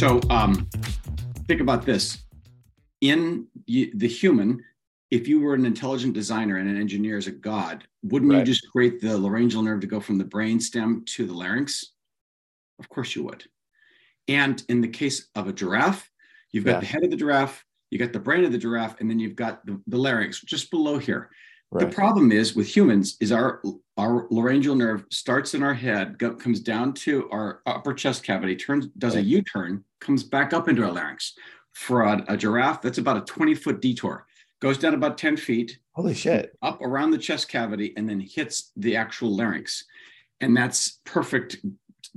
So um, think about this. In the human, if you were an intelligent designer and an engineer as a god, wouldn't right. you just create the laryngeal nerve to go from the brain stem to the larynx? Of course you would. And in the case of a giraffe, you've got yeah. the head of the giraffe, you got the brain of the giraffe, and then you've got the, the larynx just below here. Right. The problem is with humans is our our laryngeal nerve starts in our head, go, comes down to our upper chest cavity, turns does right. a U-turn, comes back up into our larynx. For a, a giraffe, that's about a 20 foot detour. Goes down about 10 feet. Holy shit. Up around the chest cavity and then hits the actual larynx. And that's perfect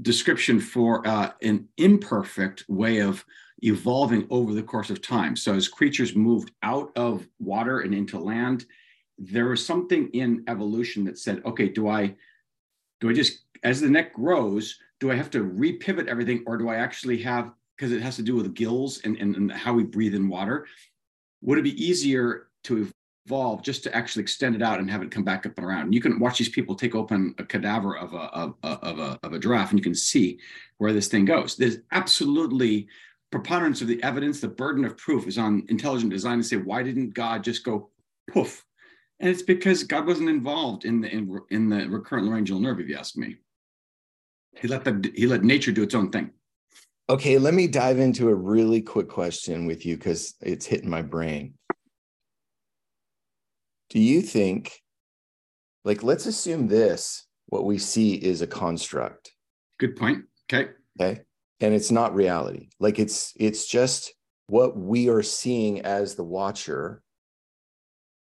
description for uh, an imperfect way of evolving over the course of time. So as creatures moved out of water and into land, there was something in evolution that said, okay, do I do I just as the neck grows, do I have to repivot everything, or do I actually have because it has to do with gills and, and, and how we breathe in water? Would it be easier to evolve just to actually extend it out and have it come back up and around? You can watch these people take open a cadaver of a of, of a of a giraffe, and you can see where this thing goes. There's absolutely preponderance of the evidence, the burden of proof is on intelligent design to say, why didn't God just go poof and it's because God wasn't involved in the in, in the recurrent laryngeal nerve, if you ask me. He let the he let nature do its own thing. Okay, let me dive into a really quick question with you because it's hitting my brain. Do you think, like, let's assume this, what we see is a construct. Good point. Okay. Okay. And it's not reality. Like it's it's just what we are seeing as the watcher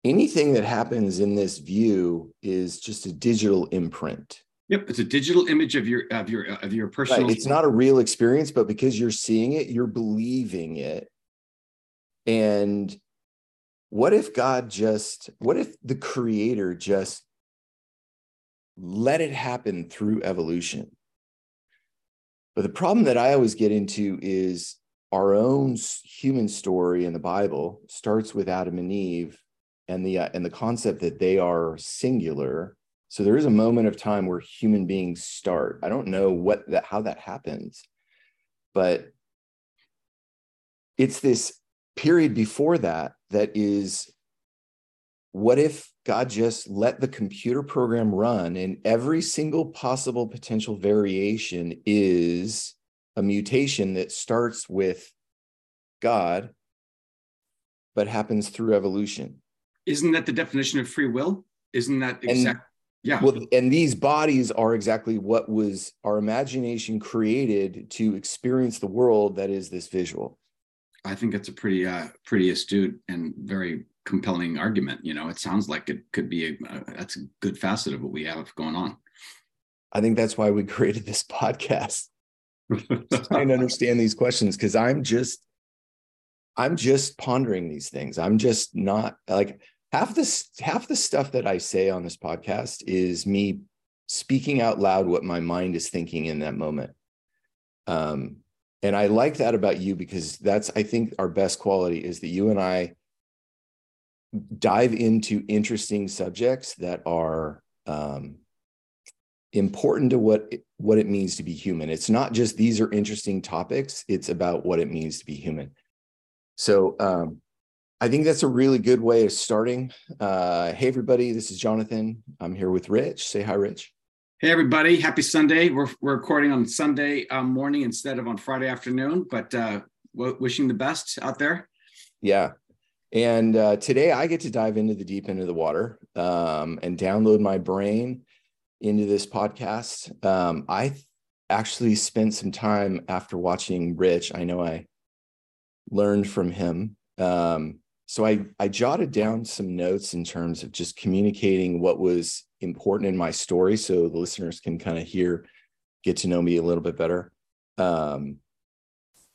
anything that happens in this view is just a digital imprint yep it's a digital image of your of your of your personal right. it's not a real experience but because you're seeing it you're believing it and what if god just what if the creator just let it happen through evolution but the problem that i always get into is our own human story in the bible starts with adam and eve and the uh, and the concept that they are singular. So there is a moment of time where human beings start. I don't know what that how that happens but it's this period before that that is what if god just let the computer program run and every single possible potential variation is a mutation that starts with god but happens through evolution isn't that the definition of free will? Isn't that exactly? Yeah. Well, and these bodies are exactly what was our imagination created to experience the world that is this visual. I think it's a pretty, uh, pretty astute and very compelling argument. You know, it sounds like it could be a, uh, that's a good facet of what we have going on. I think that's why we created this podcast, trying to understand these questions because I'm just, I'm just pondering these things. I'm just not like half this half the stuff that I say on this podcast is me speaking out loud what my mind is thinking in that moment. Um, and I like that about you because that's I think our best quality is that you and I dive into interesting subjects that are um, important to what what it means to be human. It's not just these are interesting topics; it's about what it means to be human. So um, I think that's a really good way of starting. Uh, hey, everybody, this is Jonathan. I'm here with Rich. Say hi, Rich. Hey, everybody. Happy Sunday. We're, we're recording on Sunday um, morning instead of on Friday afternoon, but uh, w- wishing the best out there. Yeah. And uh, today I get to dive into the deep end of the water um, and download my brain into this podcast. Um, I actually spent some time after watching Rich. I know I learned from him. Um, so I, I jotted down some notes in terms of just communicating what was important in my story so the listeners can kind of hear, get to know me a little bit better. Um,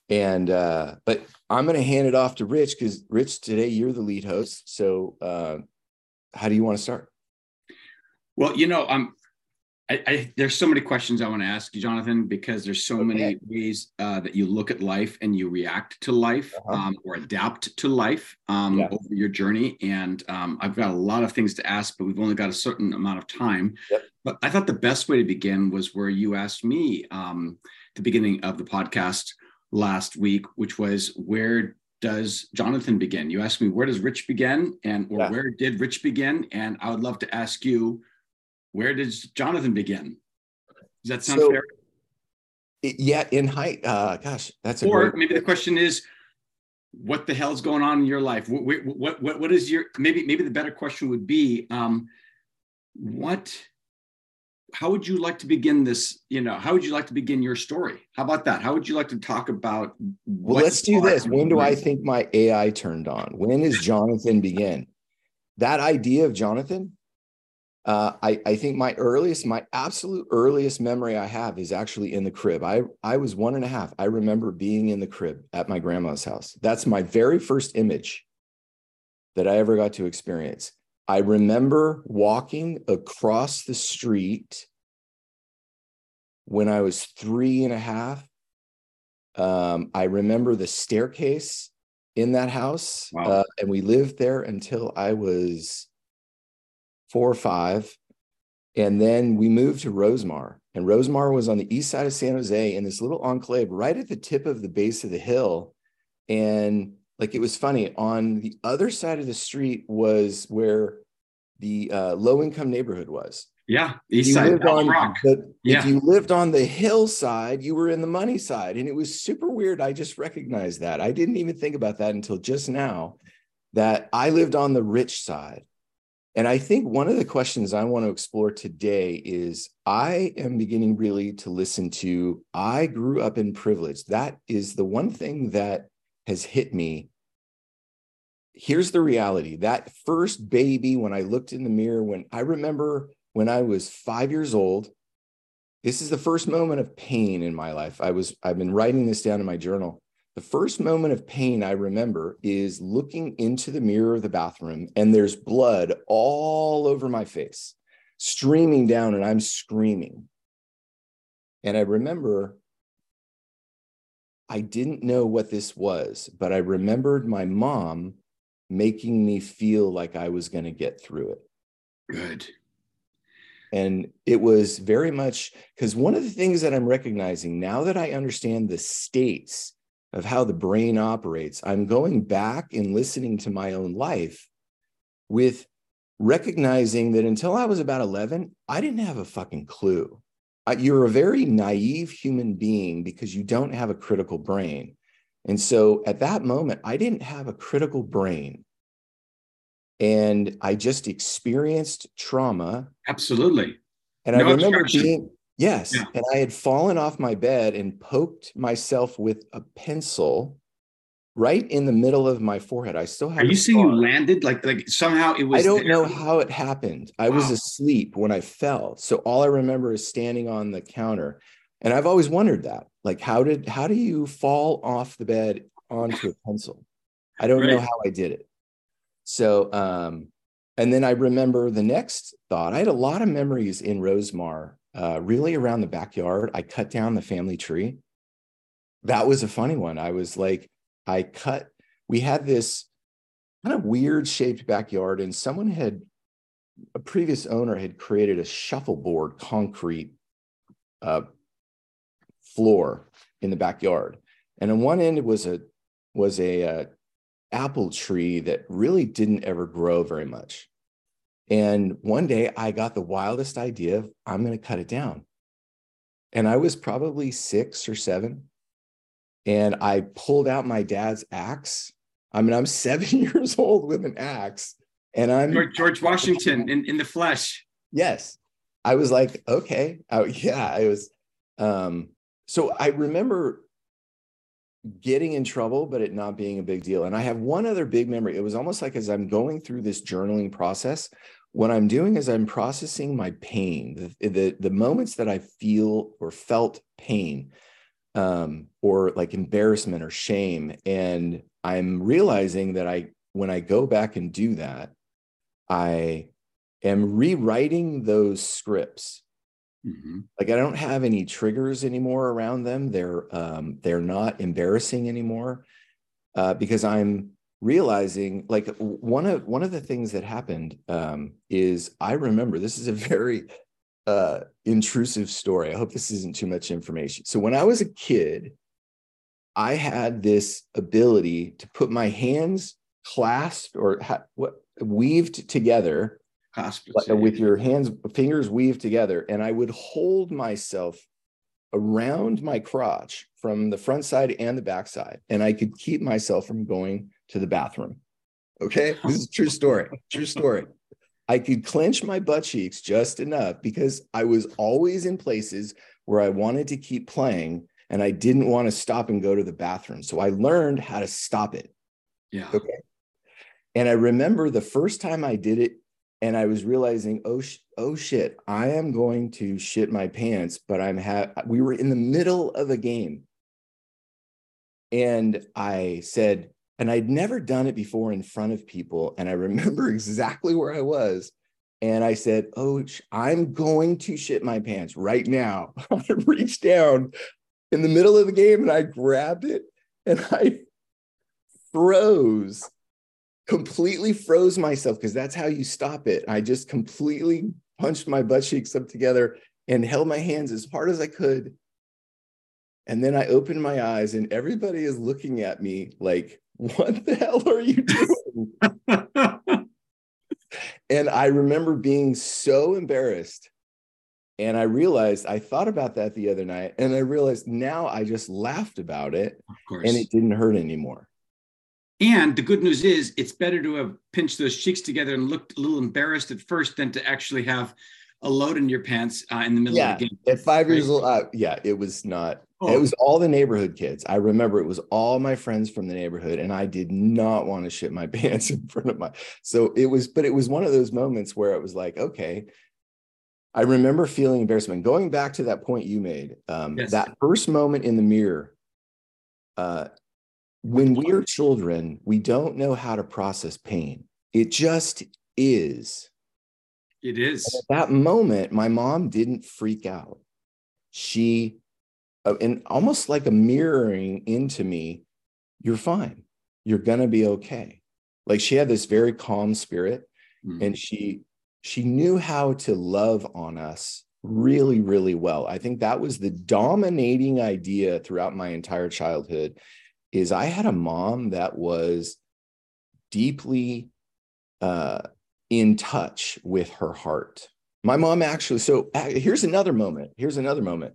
and uh, but I'm going to hand it off to Rich because Rich, today you're the lead host. So uh, how do you want to start? Well, you know, I'm I, I, there's so many questions I want to ask you, Jonathan, because there's so okay. many ways uh, that you look at life and you react to life uh-huh. um, or adapt to life um, yeah. over your journey. And um, I've got a lot of things to ask, but we've only got a certain amount of time. Yep. But I thought the best way to begin was where you asked me um, the beginning of the podcast last week, which was where does Jonathan begin? You asked me where does Rich begin, and or yeah. where did Rich begin? And I would love to ask you, where does Jonathan begin? Does that sound so, fair? Yeah, in height. Uh, gosh, that's a or maybe the question is, what the hell's going on in your life? What what what, what is your maybe maybe the better question would be, um, what how would you like to begin this you know how would you like to begin your story how about that how would you like to talk about well let's do this when do i think my ai turned on when is jonathan begin that idea of jonathan uh, I, I think my earliest my absolute earliest memory i have is actually in the crib i i was one and a half i remember being in the crib at my grandma's house that's my very first image that i ever got to experience I remember walking across the street when I was three and a half. Um, I remember the staircase in that house, wow. uh, and we lived there until I was four or five. And then we moved to Rosemar, and Rosemar was on the east side of San Jose in this little enclave right at the tip of the base of the hill. And like it was funny on the other side of the street was where the uh, low income neighborhood was yeah east you side on, rock the, yeah. if you lived on the hillside you were in the money side and it was super weird i just recognized that i didn't even think about that until just now that i lived on the rich side and i think one of the questions i want to explore today is i am beginning really to listen to i grew up in privilege that is the one thing that has hit me. Here's the reality that first baby, when I looked in the mirror, when I remember when I was five years old, this is the first moment of pain in my life. I was, I've been writing this down in my journal. The first moment of pain I remember is looking into the mirror of the bathroom and there's blood all over my face, streaming down, and I'm screaming. And I remember I didn't know what this was, but I remembered my mom making me feel like I was going to get through it. Good. And it was very much because one of the things that I'm recognizing now that I understand the states of how the brain operates, I'm going back and listening to my own life with recognizing that until I was about 11, I didn't have a fucking clue you're a very naive human being because you don't have a critical brain. And so at that moment, I didn't have a critical brain. And I just experienced trauma. Absolutely. And no I remember being, yes. Yeah. And I had fallen off my bed and poked myself with a pencil right in the middle of my forehead. I still have. Are you saying you landed like like somehow it was? I don't there. know how it happened. I wow. was asleep when I fell, so all I remember is standing on the counter, and I've always wondered that, like, how did how do you fall off the bed onto a pencil? I don't right. know how I did it. So, um, and then I remember the next thought. I had a lot of memories in Rosemar, uh, really around the backyard. I cut down the family tree. That was a funny one. I was like, I cut, we had this kind of weird shaped backyard, and someone had, a previous owner had created a shuffleboard concrete uh, floor in the backyard. And on one end was a was a uh, apple tree that really didn't ever grow very much. And one day I got the wildest idea of I'm going to cut it down. And I was probably six or seven and I pulled out my dad's axe. I mean, I'm seven years old with an axe, and I'm George, George Washington in, in the flesh. Yes. I was like, okay. Oh, yeah. I was. Um, so I remember getting in trouble, but it not being a big deal. And I have one other big memory. It was almost like as I'm going through this journaling process, what I'm doing is I'm processing my pain, the, the, the moments that I feel or felt pain um, or like embarrassment or shame. And I'm realizing that I, when I go back and do that, I am rewriting those scripts. Mm-hmm. Like I don't have any triggers anymore around them. They're um, they're not embarrassing anymore uh, because I'm realizing like one of one of the things that happened um, is I remember this is a very uh, intrusive story. I hope this isn't too much information. So when I was a kid, I had this ability to put my hands clasped or ha- what weaved together Clasp. with your hands fingers weave together and I would hold myself around my crotch from the front side and the back side and I could keep myself from going to the bathroom. Okay? This is true story. True story. I could clench my butt cheeks just enough because I was always in places where I wanted to keep playing and I didn't want to stop and go to the bathroom. So I learned how to stop it. Yeah. Okay. And I remember the first time I did it, and I was realizing, oh, sh- oh shit, I am going to shit my pants. But I'm ha- we were in the middle of a game, and I said, and I'd never done it before in front of people, and I remember exactly where I was. And I said, Oh, I'm going to shit my pants right now. I reached down in the middle of the game and I grabbed it and I froze, completely froze myself because that's how you stop it. I just completely punched my butt cheeks up together and held my hands as hard as I could. And then I opened my eyes and everybody is looking at me like, What the hell are you doing? And I remember being so embarrassed. And I realized I thought about that the other night, and I realized now I just laughed about it, of course. and it didn't hurt anymore. And the good news is, it's better to have pinched those cheeks together and looked a little embarrassed at first than to actually have a load in your pants uh, in the middle yeah, of the game. At five years old, uh, yeah, it was not. Oh. It was all the neighborhood kids. I remember it was all my friends from the neighborhood, and I did not want to shit my pants in front of my. So it was, but it was one of those moments where it was like, okay. I remember feeling embarrassment. Going back to that point you made, um, Yes. that first moment in the mirror. Uh, when we are children, we don't know how to process pain. It just is. It is. At that moment, my mom didn't freak out. She, uh, and almost like a mirroring into me, you're fine. You're going to be okay. Like she had this very calm spirit Mm. and she she knew how to love on us really really well i think that was the dominating idea throughout my entire childhood is i had a mom that was deeply uh, in touch with her heart. My mom actually so uh, here's another moment here's another moment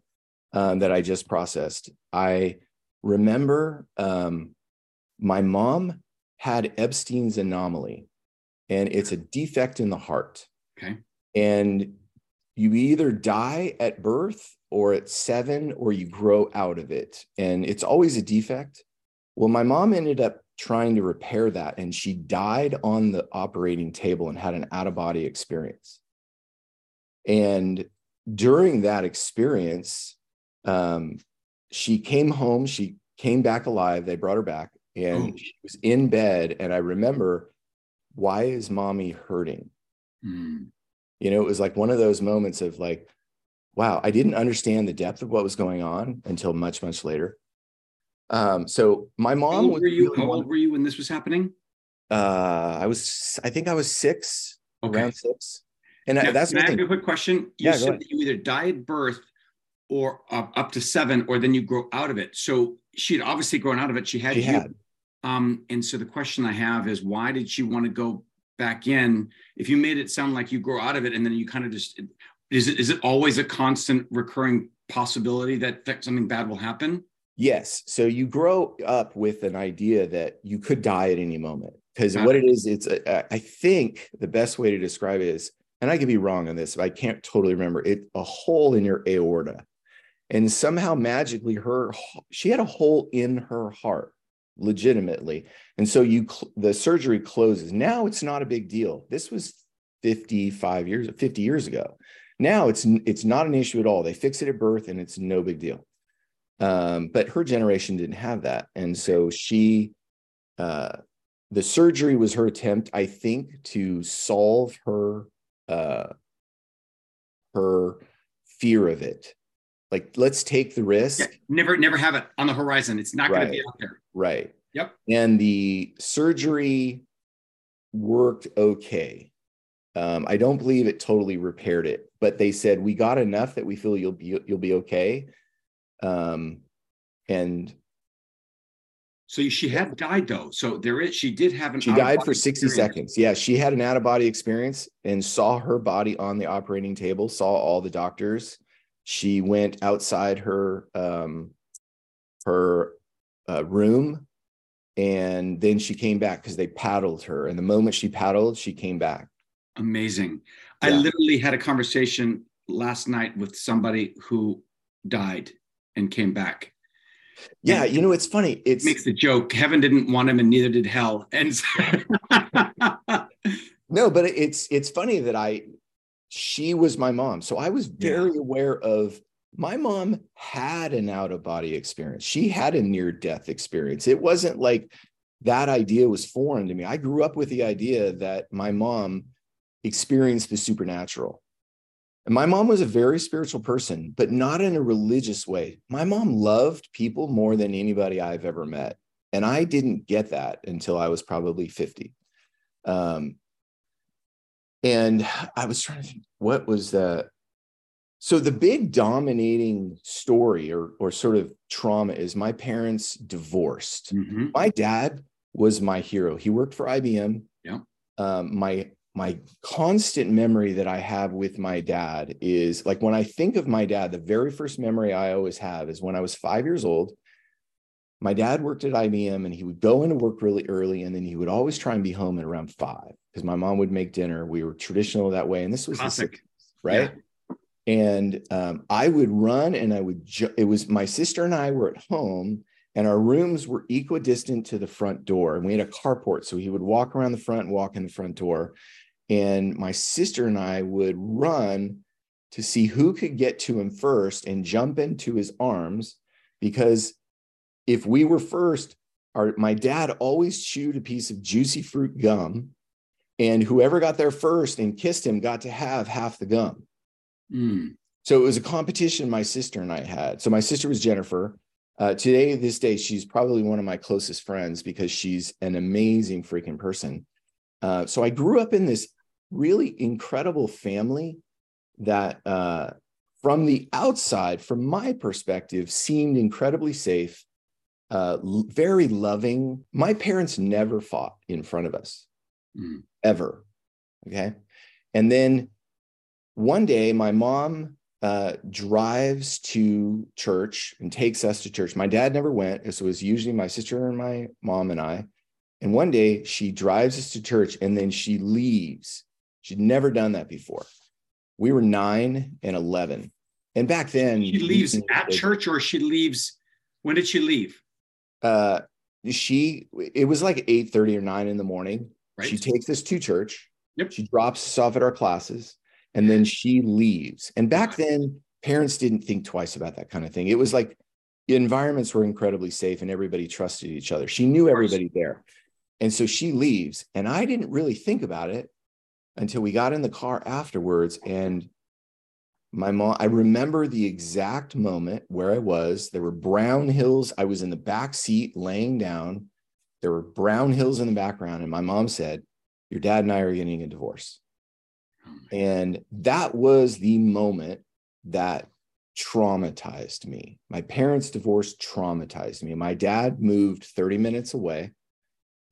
um, that i just processed. I remember um, my mom had Ebstein's anomaly and it's a defect in the heart. Okay. and you either die at birth or at seven or you grow out of it. And it's always a defect well my mom ended up trying to repair that and she died on the operating table and had an out of body experience and during that experience um, she came home she came back alive they brought her back and Oh. she was in bed and i remember why is mommy hurting Mm. you know, it was like one of those moments of like, wow, I didn't understand the depth of what was going on until much, much later. Um, so my How mom old was were you? really How old were you when this was happening? uh, I was, I think I was six, Okay. around six. And I- Now, that's can I a quick question? You Yeah, said you either die at birth or up, up to seven, or then you grow out of it. So she'd obviously grown out of it. She had She you. had. Um, and so the question I have is why did she want to go back in? If you made it sound like you grow out of it and then you kind of just is it is it always a constant recurring possibility that, that something bad will happen? Yes. So you grow up with an idea that you could die at any moment. Because what it is, it's uh, a, I think the best way to describe it is, and I could be wrong on this, but I can't totally remember it, a hole in your aorta. And somehow magically her she had a hole in her heart, legitimately. And so you the surgery closes. Now it's not a big deal. This was 55 years, 50 years ago. Now it's it's not an issue at all. They fix it at birth and it's no big deal um, but her generation didn't have that. And so she uh, the surgery was her attempt i think to solve her uh, her fear of it. Like let's take the risk. Yeah, never never have it on the horizon. It's not going to be out there. right. Yep. and the surgery worked okay. Um, i don't believe it totally repaired it but they said we got enough that we feel you'll be you'll be okay um, and So she had died though. So there is she did have an She died for 60 experience. seconds. Yeah, she had an out of body experience and saw her body on the operating table, saw all the doctors. She went outside her um her uh, room and then she came back because they paddled her and the moment she paddled she came back Amazing. I literally had a conversation last night with somebody who died and came back. yeah And you know it's funny It makes the joke. Heaven didn't want him and neither did hell. And so no but it's it's funny that i she was my mom. So i was very aware of my mom had an out of body experience. She had a near death experience. It wasn't like that idea was foreign to me. I grew up with the idea that my mom experienced the supernatural and my mom was a very spiritual person but not in a religious way my mom loved people more than anybody i've ever met and i didn't get that until i was probably 50 um, and I was trying to think what was the so the big dominating story or or sort of trauma is my parents divorced. Mhm. My dad was my hero. He worked for IBM. Yeah. Um, my my constant memory that I have with my dad is like when I think of my dad, the very first memory I always have is when I was five years old. My dad worked at IBM and he would go into work really early and then he would always try and be home at around five because my mom would make dinner. We were traditional that way. And this was the Classic. 60s, right? And um, I would run and I would, ju- it was my sister and I were at home and our rooms were equidistant to the front door. And we had a carport. So he would walk around the front and walk in the front door. And my sister and I would run to see who could get to him first and jump into his arms because if we were first, our, my dad always chewed a piece of juicy fruit gum. And whoever got there first and kissed him got to have half the gum. Mm. So it was a competition my sister and I had. So my sister was Jennifer. Uh, today, this day, she's probably one of my closest friends because she's an amazing freaking person. Uh, so I grew up in this really incredible family that, uh, from the outside, from my perspective, seemed incredibly safe, uh, very loving. My parents never fought in front of us Mm. ever. Okay. And then one day, my mom uh, drives to church and takes us to church. My dad never went. So it was usually my sister and my mom and I. And one day she drives us to church and then she leaves. She'd never done that before. We were nine and 11. And back then, She leaves at church or she leaves. When did she leave? uh she it was like 8 30 or 9 in the morning Right. she takes us to church Yep. she drops us off at our classes and then she leaves and back then parents didn't think twice about that kind of thing it was like environments were incredibly safe and everybody trusted each other she knew everybody there and so she leaves and i didn't really think about it until we got in the car afterwards and my mom i remember the exact moment where i was. There were brown hills. I was in the back seat laying down. There were brown hills in the background and my mom said your dad and i are getting a divorce. Oh and that was the moment that traumatized me. My parents divorce traumatized me. My dad moved 30 minutes away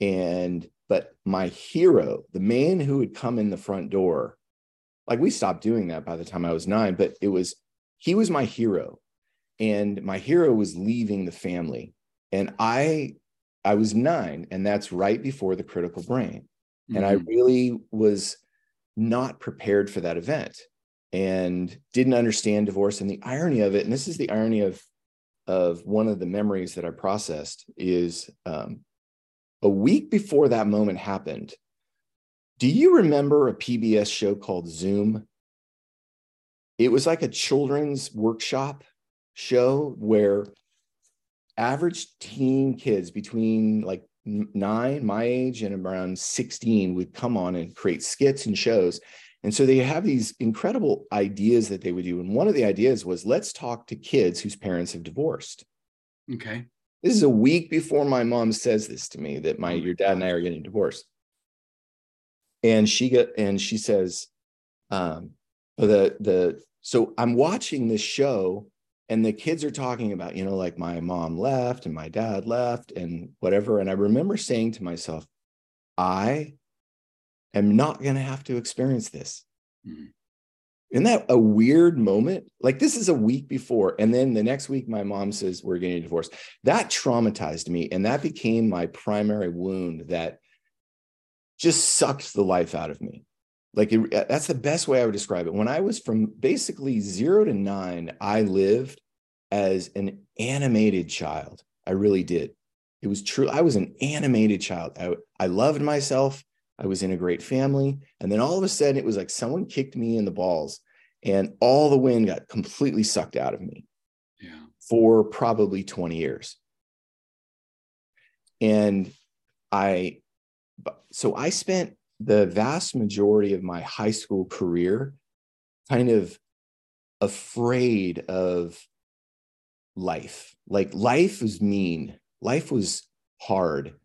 and but my hero the man who had come in the front door like we stopped doing that by the time I was nine, but it was he was my hero, and my hero was leaving the family, and I I was nine, and that's right before the critical brain, and I Mhm. really was not prepared for that event, and didn't understand divorce and the irony of it. And this is the irony of of one of the memories that I processed is um, a week before that moment happened. Do you remember a PBS show called Zoom? It was like a children's workshop show where average teen kids between like nine, my age, and around 16 would come on and create skits and shows. And so they have these incredible ideas that they would do. And one of the ideas was let's talk to kids whose parents have divorced. Okay. This is a week before my mom says this to me that my Oh your dad and I are getting divorced. And she got and she says, um, the the so I'm watching this show and the kids are talking about, you know, like my mom left and my dad left and whatever. And I remember saying to myself, I am not going to have to experience this. Mm-hmm. Isn't that a weird moment? Like this is a week before. And then the next week, my mom says, We're getting a divorce. That traumatized me. And that became my primary wound that just sucked the life out of me. Like it, uh, that's the best way I would describe it. When I was from basically zero to nine, I lived as an animated child. I really did. It was true. I was an animated child. I, I loved myself. I was in a great family. And then all of a sudden, it was like someone kicked me in the balls and all the wind got completely sucked out of me yeah. for probably 20 years. And I, so I spent the vast majority of my high school career kind of afraid of life. Like life was mean, life was hard.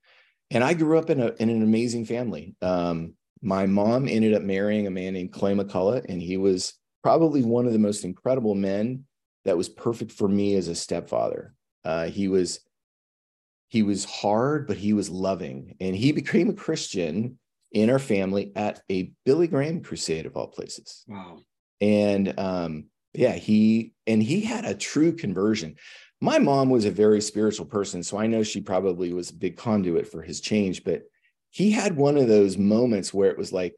And I grew up in, a, in an amazing family. Um, my mom ended up marrying a man named Clay McCullough, and he was probably one of the most incredible men that was perfect for me as a stepfather. Uh, he was he was hard, but he was loving, and he became a Christian in our family at a Billy Graham crusade of all places. Wow. And um, yeah, he and he had a true conversion. My mom was a very spiritual person, so I know she probably was a big conduit for his change, but he had one of those moments where it was like,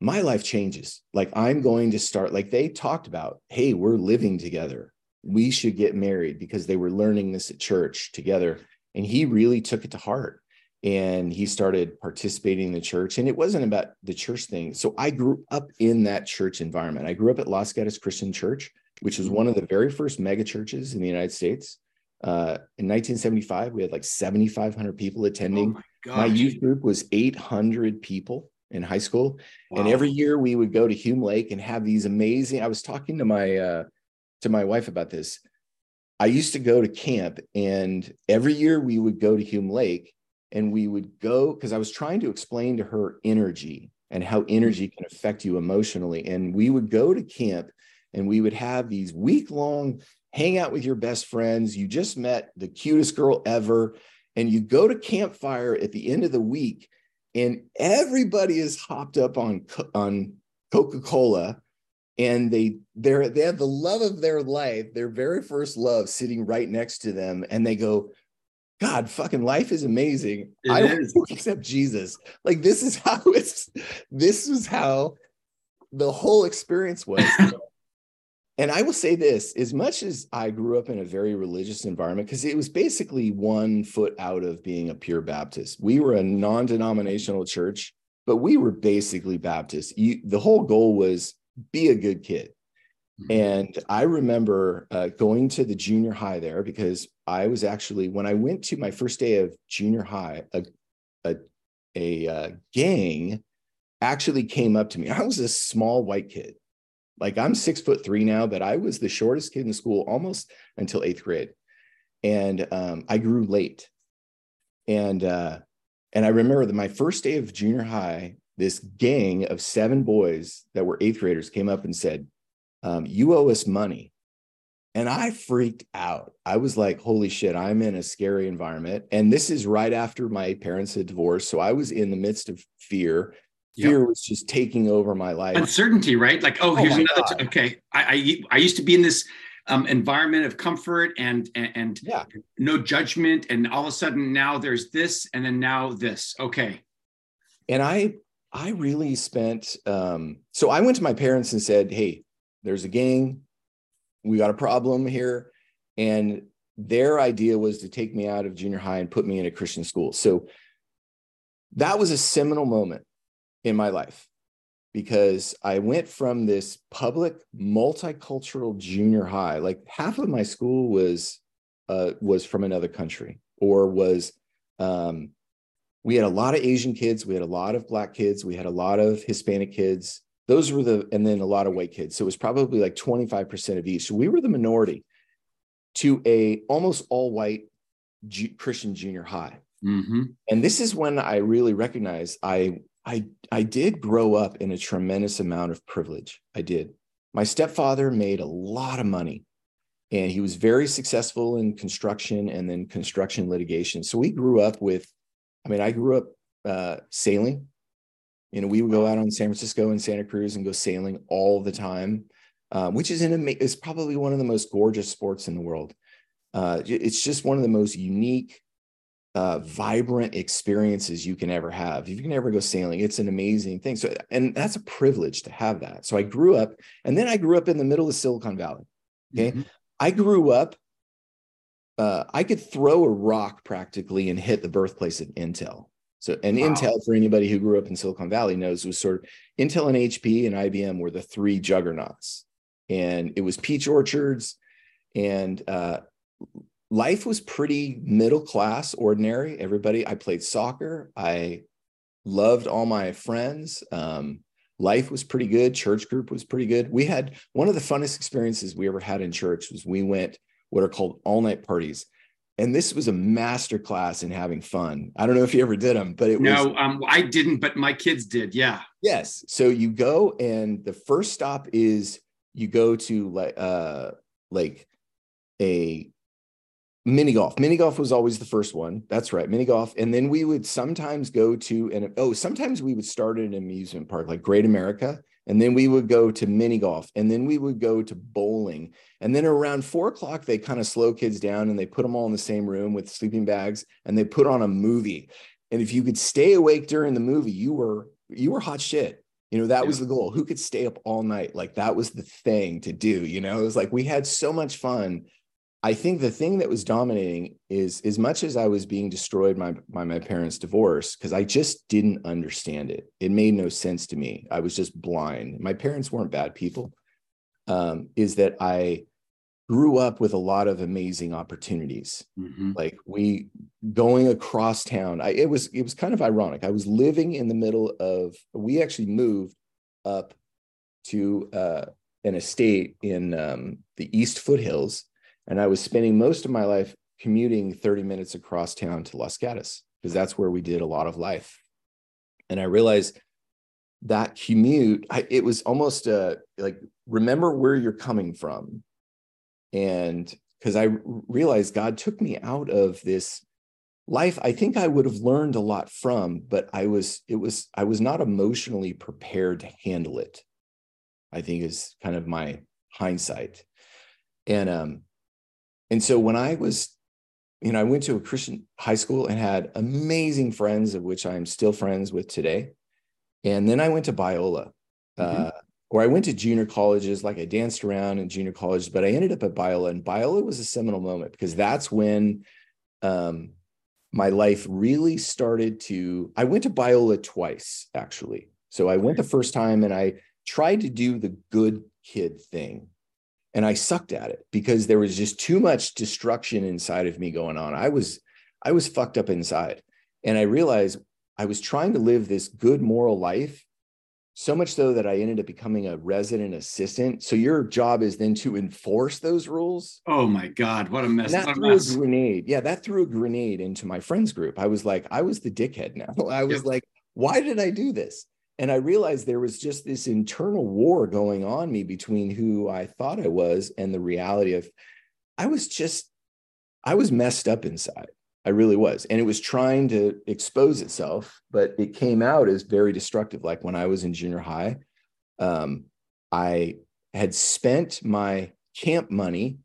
my life changes. Like I'm going to start, like they talked about, hey, we're living together. We should get married because they were learning this at church together. And he really took it to heart and he started participating in the church. And it wasn't about the church thing. So I grew up in that church environment. I grew up at Los Gatos Christian Church, which was one of the very first mega churches in the United States. Uh, in 1975, we had like 7,500 people attending. Oh my, my, youth group was 800 people in high school, wow. and every year we would go to Hume Lake and have these amazing. I was talking to my uh, to my wife about this. I used to go to camp, and every year we would go to Hume Lake, and we would go because I was trying to explain to her energy and how mm-hmm. energy can affect you emotionally. And we would go to camp and we would have these week long hang out with your best friends. You just met the cutest girl ever. And you go to campfire at the end of the week, and everybody is hopped up on, on Coca Cola. And they they're they have the love of their life, their very first love, sitting right next to them, and they go, God, fucking life is amazing. It I is. accept Jesus. Like this is how it's this was how the whole experience was. and I will say this as much as I grew up in a very religious environment, because it was basically one foot out of being a pure Baptist. We were a non denominational church, but we were basically Baptist. You, the whole goal was be a good kid. Mm-hmm. And I remember uh, going to the junior high there because I was actually, when I went to my first day of junior high, a, a, a uh, gang actually came up to me. I was a small white kid. Like I'm six foot three now, but I was the shortest kid in school almost until eighth grade. And um, I grew late. And uh, and I remember that my first day of junior high, this gang of seven boys that were eighth graders came up and said, um, you owe us money. And I freaked out. I was like, holy shit, I'm in a scary environment. And this is right after my parents had divorced. So I was in the midst of fear. Fear yep. was just taking over my life. Uncertainty, right? Like, oh, oh here's another. T- okay. I, I, I used to be in this um, environment of comfort and, and, and yeah. no judgment. And all of a sudden now there's this and then now this. Okay. And I, I really spent, um, so I went to my parents and said, Hey, there's a gang. We got a problem here. And their idea was to take me out of junior high and put me in a Christian school. So that was a seminal moment in my life because I went from this public multicultural junior high, like half of my school was uh, was from another country or was um, we had a lot of Asian kids, we had a lot of black kids, we had a lot of Hispanic kids, those were the, and then a lot of white kids. So it was probably like 25% of each. So we were the minority to a almost all white G- Christian junior high. Mm-hmm. And this is when I really recognized I, I, I did grow up in a tremendous amount of privilege. I did. My stepfather made a lot of money. and he was very successful in construction and then construction litigation. So we grew up with, I mean, I grew up uh, sailing. You know, we would go out on San Francisco and Santa Cruz and go sailing all the time, uh, which is an is probably one of the most gorgeous sports in the world. Uh, it's just one of the most unique, uh, vibrant experiences you can ever have. If you can ever go sailing, it's an amazing thing. So, and that's a privilege to have that. So I grew up, and then I grew up in the middle of Silicon Valley. Okay, mm-hmm. I grew up, uh, I could throw a rock practically and hit the birthplace of Intel. So, and wow. Intel, for anybody who grew up in Silicon Valley, knows was sort of Intel and HP and IBM were the three juggernauts, and it was peach orchards, and uh, life was pretty middle class, ordinary. Everybody, I played soccer. I loved all my friends. Um, life was pretty good church group was pretty good we had one of the funnest experiences we ever had in church was we went what are called all night parties and this was a master class in having fun. I don't know if you ever did them but it no, was um, i didn't but my kids did yeah. Yes. So you go and the first stop is you go to like uh like a mini golf. Mini golf was always the first one. That's right mini golf. And then we would sometimes go to and oh sometimes we would start at an amusement park like great america and then we would go to mini golf and then we would go to bowling. And then around four o'clock they kind of slow kids down and they put them all in the same room with sleeping bags and they put on a movie. And if you could stay awake during the movie you were you were hot shit. You know that yeah. was the goal. Who could stay up all night? Like that was the thing to do you know? It was like we had so much fun I think the thing that was dominating is as much as I was being destroyed by, by my parents' divorce, because I just didn't understand it. It made no sense to me. I was just blind. My parents weren't bad people. Um, is that I grew up with a lot of amazing opportunities. Mm-hmm. Like we going across town. I, it was it was kind of ironic. I was living in the middle of. We actually moved up to uh, an estate in um, the East Foothills and I was spending most of my life commuting 30 minutes across town to Los Gatos because that's where we did a lot of life. And I realized that commute, I, it was almost a, like, remember where you're coming from. And because I realized God took me out of this life I think I would have learned a lot from, but I was, it was, I was not emotionally prepared to handle it. I think is kind of my hindsight. And um, and so when I was, you know, I went to a Christian high school and had amazing friends, of which I'm still friends with today. And then I went to Biola, mm-hmm. uh, or I went to junior colleges, like I danced around in junior colleges, but I ended up at Biola. And Biola was a seminal moment because that's when um, my life really started to. I went to Biola twice, actually. So I went the first time and I tried to do the good kid thing and I sucked at it because there was just too much destruction inside of me going on. I was I was fucked up inside. And I realized I was trying to live this good moral life so much so that I ended up becoming a resident assistant. So your job is then to enforce those rules. Oh my God, what a mess! And that what threw a, mess. a grenade. Yeah, that threw a grenade into my friends group. I was like, I was the dickhead now. I was yep. like, why did I do this? And I realized there was just this internal war going on me between who I thought I was and the reality of I was just I was messed up inside. I really was. And it was trying to expose itself, but it came out as very destructive. Like when I was in junior high, um, I had spent my camp money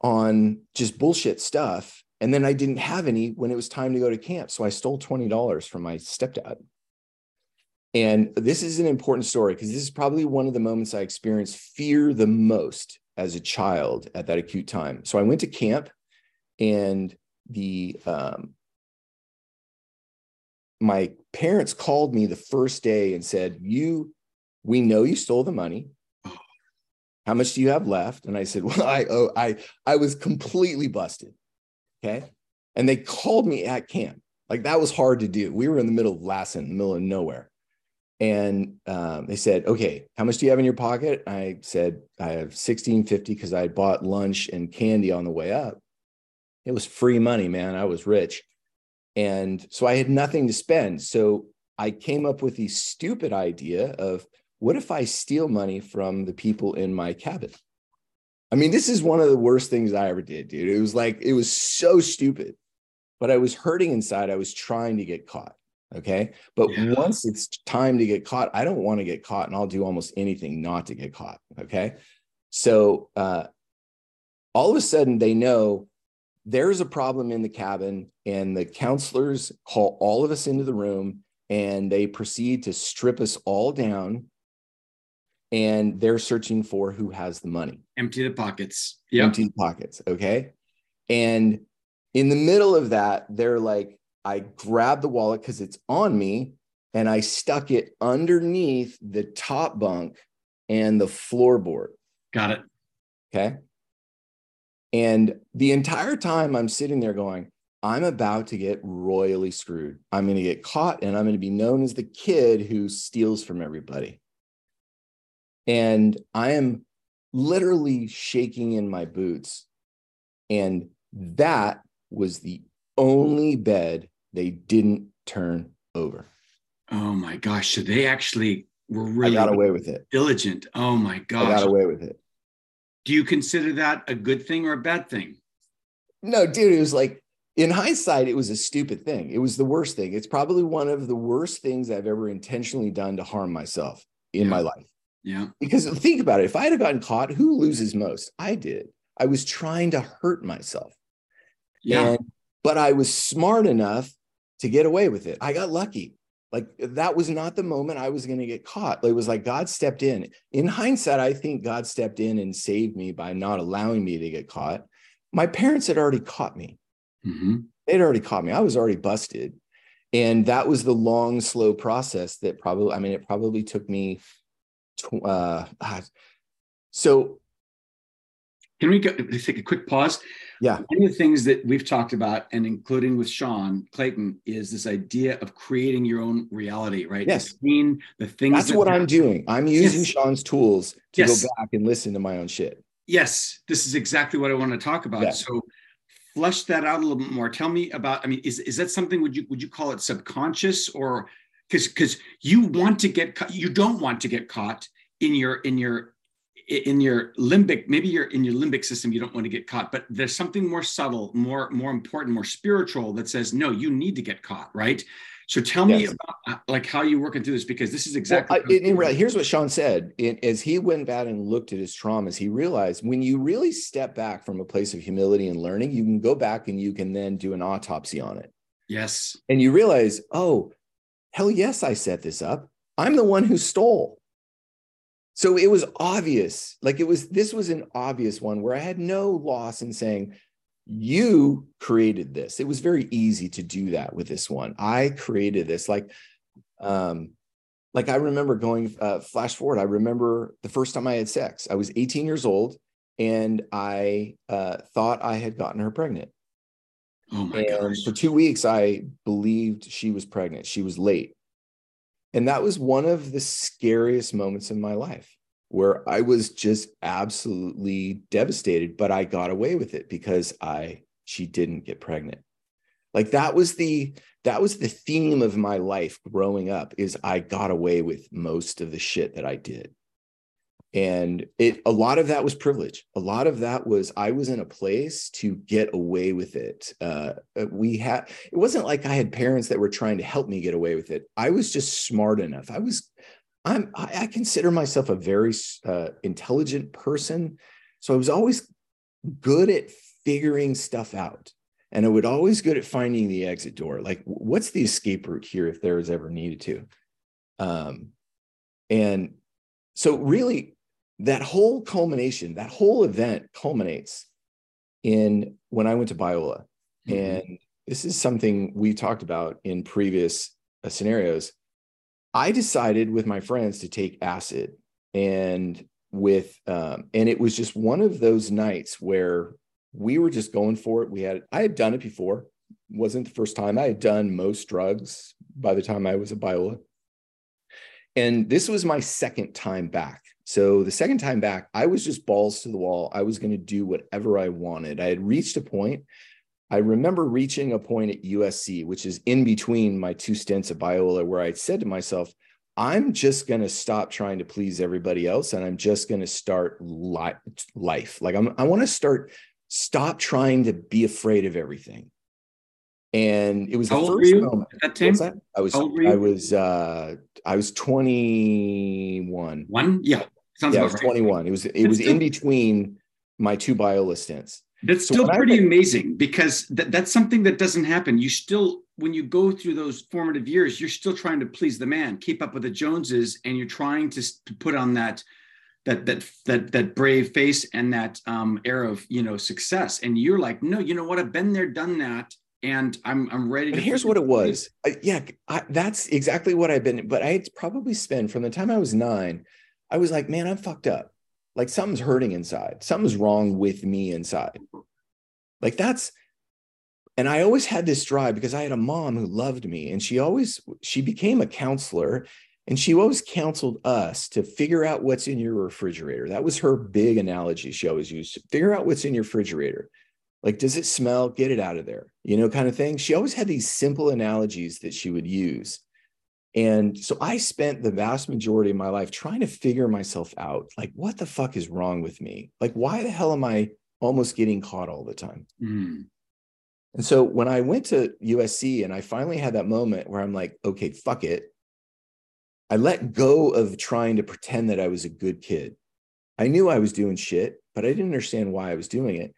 on just bullshit stuff. And then I didn't have any when it was time to go to camp. So I stole $20 from my stepdad. And this is an important story because this is probably one of the moments I experienced fear the most as a child at that acute time. So I went to camp and the um, my parents called me the first day and said, You, we know you stole the money. How much do you have left? And I said, Well, I oh, I I was completely busted. Okay. And they called me at camp. Like that was hard to do. We were in the middle of Lassen, in the middle of nowhere. And um, they said, okay, how much do you have in your pocket? I said, I have 1650 because I bought lunch and candy on the way up. It was free money, man. I was rich. And so I had nothing to spend. So I came up with the stupid idea of what if I steal money from the people in my cabin? I mean, this is one of the worst things I ever did, dude. It was like, it was so stupid, but I was hurting inside. I was trying to get caught. Okay. But yeah. once it's time to get caught, I don't want to get caught and I'll do almost anything not to get caught. Okay. So uh, all of a sudden they know there's a problem in the cabin and the counselors call all of us into the room and they proceed to strip us all down and they're searching for who has the money empty the pockets yeah empty the pockets okay and in the middle of that they're like i grabbed the wallet because it's on me and i stuck it underneath the top bunk and the floorboard got it okay and the entire time I'm sitting there going, I'm about to get royally screwed. I'm going to get caught and I'm going to be known as the kid who steals from everybody. And I am literally shaking in my boots. And that was the only bed they didn't turn over. Oh my gosh. So they actually were really I got away with it. Diligent. Oh my gosh. I got away with it. Do you consider that a good thing or a bad thing? No, dude, it was like in hindsight, it was a stupid thing. It was the worst thing. It's probably one of the worst things I've ever intentionally done to harm myself in yeah. my life. Yeah. Because think about it. If I had gotten caught, who loses most? I did. I was trying to hurt myself. Yeah. And, but I was smart enough to get away with it. I got lucky. Like that was not the moment I was going to get caught. It was like God stepped in. In hindsight, I think God stepped in and saved me by not allowing me to get caught. My parents had already caught me. Mm-hmm. They'd already caught me. I was already busted. And that was the long, slow process that probably, I mean, it probably took me, tw- uh, so. Can we go, take a quick pause? Yeah. One of the things that we've talked about, and including with Sean Clayton, is this idea of creating your own reality, right? Yes. The scene, the things. That's that what happen. I'm doing. I'm using yes. Sean's tools to yes. go back and listen to my own shit. Yes, this is exactly what I want to talk about. Yeah. So flesh that out a little bit more. Tell me about, I mean, is, is that something, would you, would you call it subconscious or because, because you want to get, you don't want to get caught in your, in your, in your limbic maybe you're in your limbic system you don't want to get caught but there's something more subtle more more important more spiritual that says no you need to get caught right? So tell me about uh, like how you're working through this because this is exactly well, I, here's what sean said it, as he went back and looked at his traumas he realized when you really step back from a place of humility and learning you can go back and you can then do an autopsy on it. Yes. And you realize oh hell yes i set this up. I'm the one who stole so it was obvious, like it was, this was an obvious one where I had no loss in saying, you created this. It was very easy to do that with this one. I created this. Like, um, like I remember going uh, flash forward. I remember the first time I had sex. I was 18 years old, and I uh, thought I had gotten her pregnant. Oh my and gosh! For two weeks, I believed she was pregnant. She was late, and that was one of the scariest moments in my life where I was just absolutely devastated, but I got away with it because I she didn't get pregnant. Like that was the that was the theme of my life growing up is I got away with most of the shit that I did. And it a lot of that was privilege. A lot of that was I was in a place to get away with it. Uh, we had it wasn't like I had parents that were trying to help me get away with it. I was just smart enough. I was I'm I, consider myself a very uh, intelligent person, so I was always good at figuring stuff out, and I would always good at finding the exit door. Like, what's the escape route here if there is ever needed to? Um, and so really that whole culmination, that whole event culminates in when I went to Biola. Mm-hmm. And this is something we talked about in previous uh, scenarios. I decided with my friends to take acid and with um, and it was just one of those nights where we were just going for it. We had I had done it before. wasn't the first time. I had done most drugs by the time I was at Biola. And this was my second time back. So the second time back, I was just balls to the wall. I was going to do whatever I wanted. I had reached a point. I remember reaching a point at USC, which is in between my two stints at Biola, where I said to myself, I'm just going to stop trying to please everybody else and I'm just going to start li- life. Like I'm I want to start stop trying to be afraid of everything. And it was How the first moment. that time? That? I was How old were you? I was uh I was 21. One? Yeah. Sounds Yeah, I was right. 21. It was it was still- in between my two Biola stints. That's So still pretty think- amazing because that, that's something that doesn't happen. You still, when you go through those formative years, you're still trying to please the man, keep up with the Joneses, and you're trying to, to put on that that that that that brave face and that um, air of you know success. And you're like, no, you know what? I've been there, done that, and I'm I'm ready. But to here's what it was. I, yeah, I, that's exactly what I've been. But I had probably spent from the time I was nine, I was like, man, I'm fucked up. Like something's hurting inside. Something's wrong with me inside. Like that's, and I always had this drive because I had a mom who loved me, and she always she became a counselor, and she always counseled us to figure out what's in your refrigerator. That was her big analogy. She always used to figure out what's in your refrigerator. Like, does it smell? Get it out of there, you know, kind of thing. She always had these simple analogies that she would use. And so I spent the vast majority of my life trying to figure myself out. Like, what the fuck is wrong with me? Like, why the hell am I almost getting caught all the time? Mm. And so when I went to USC and I finally had that moment where I'm like, okay, fuck it. I let go of trying to pretend that I was a good kid. I knew I was doing shit, but I didn't understand why I was doing it.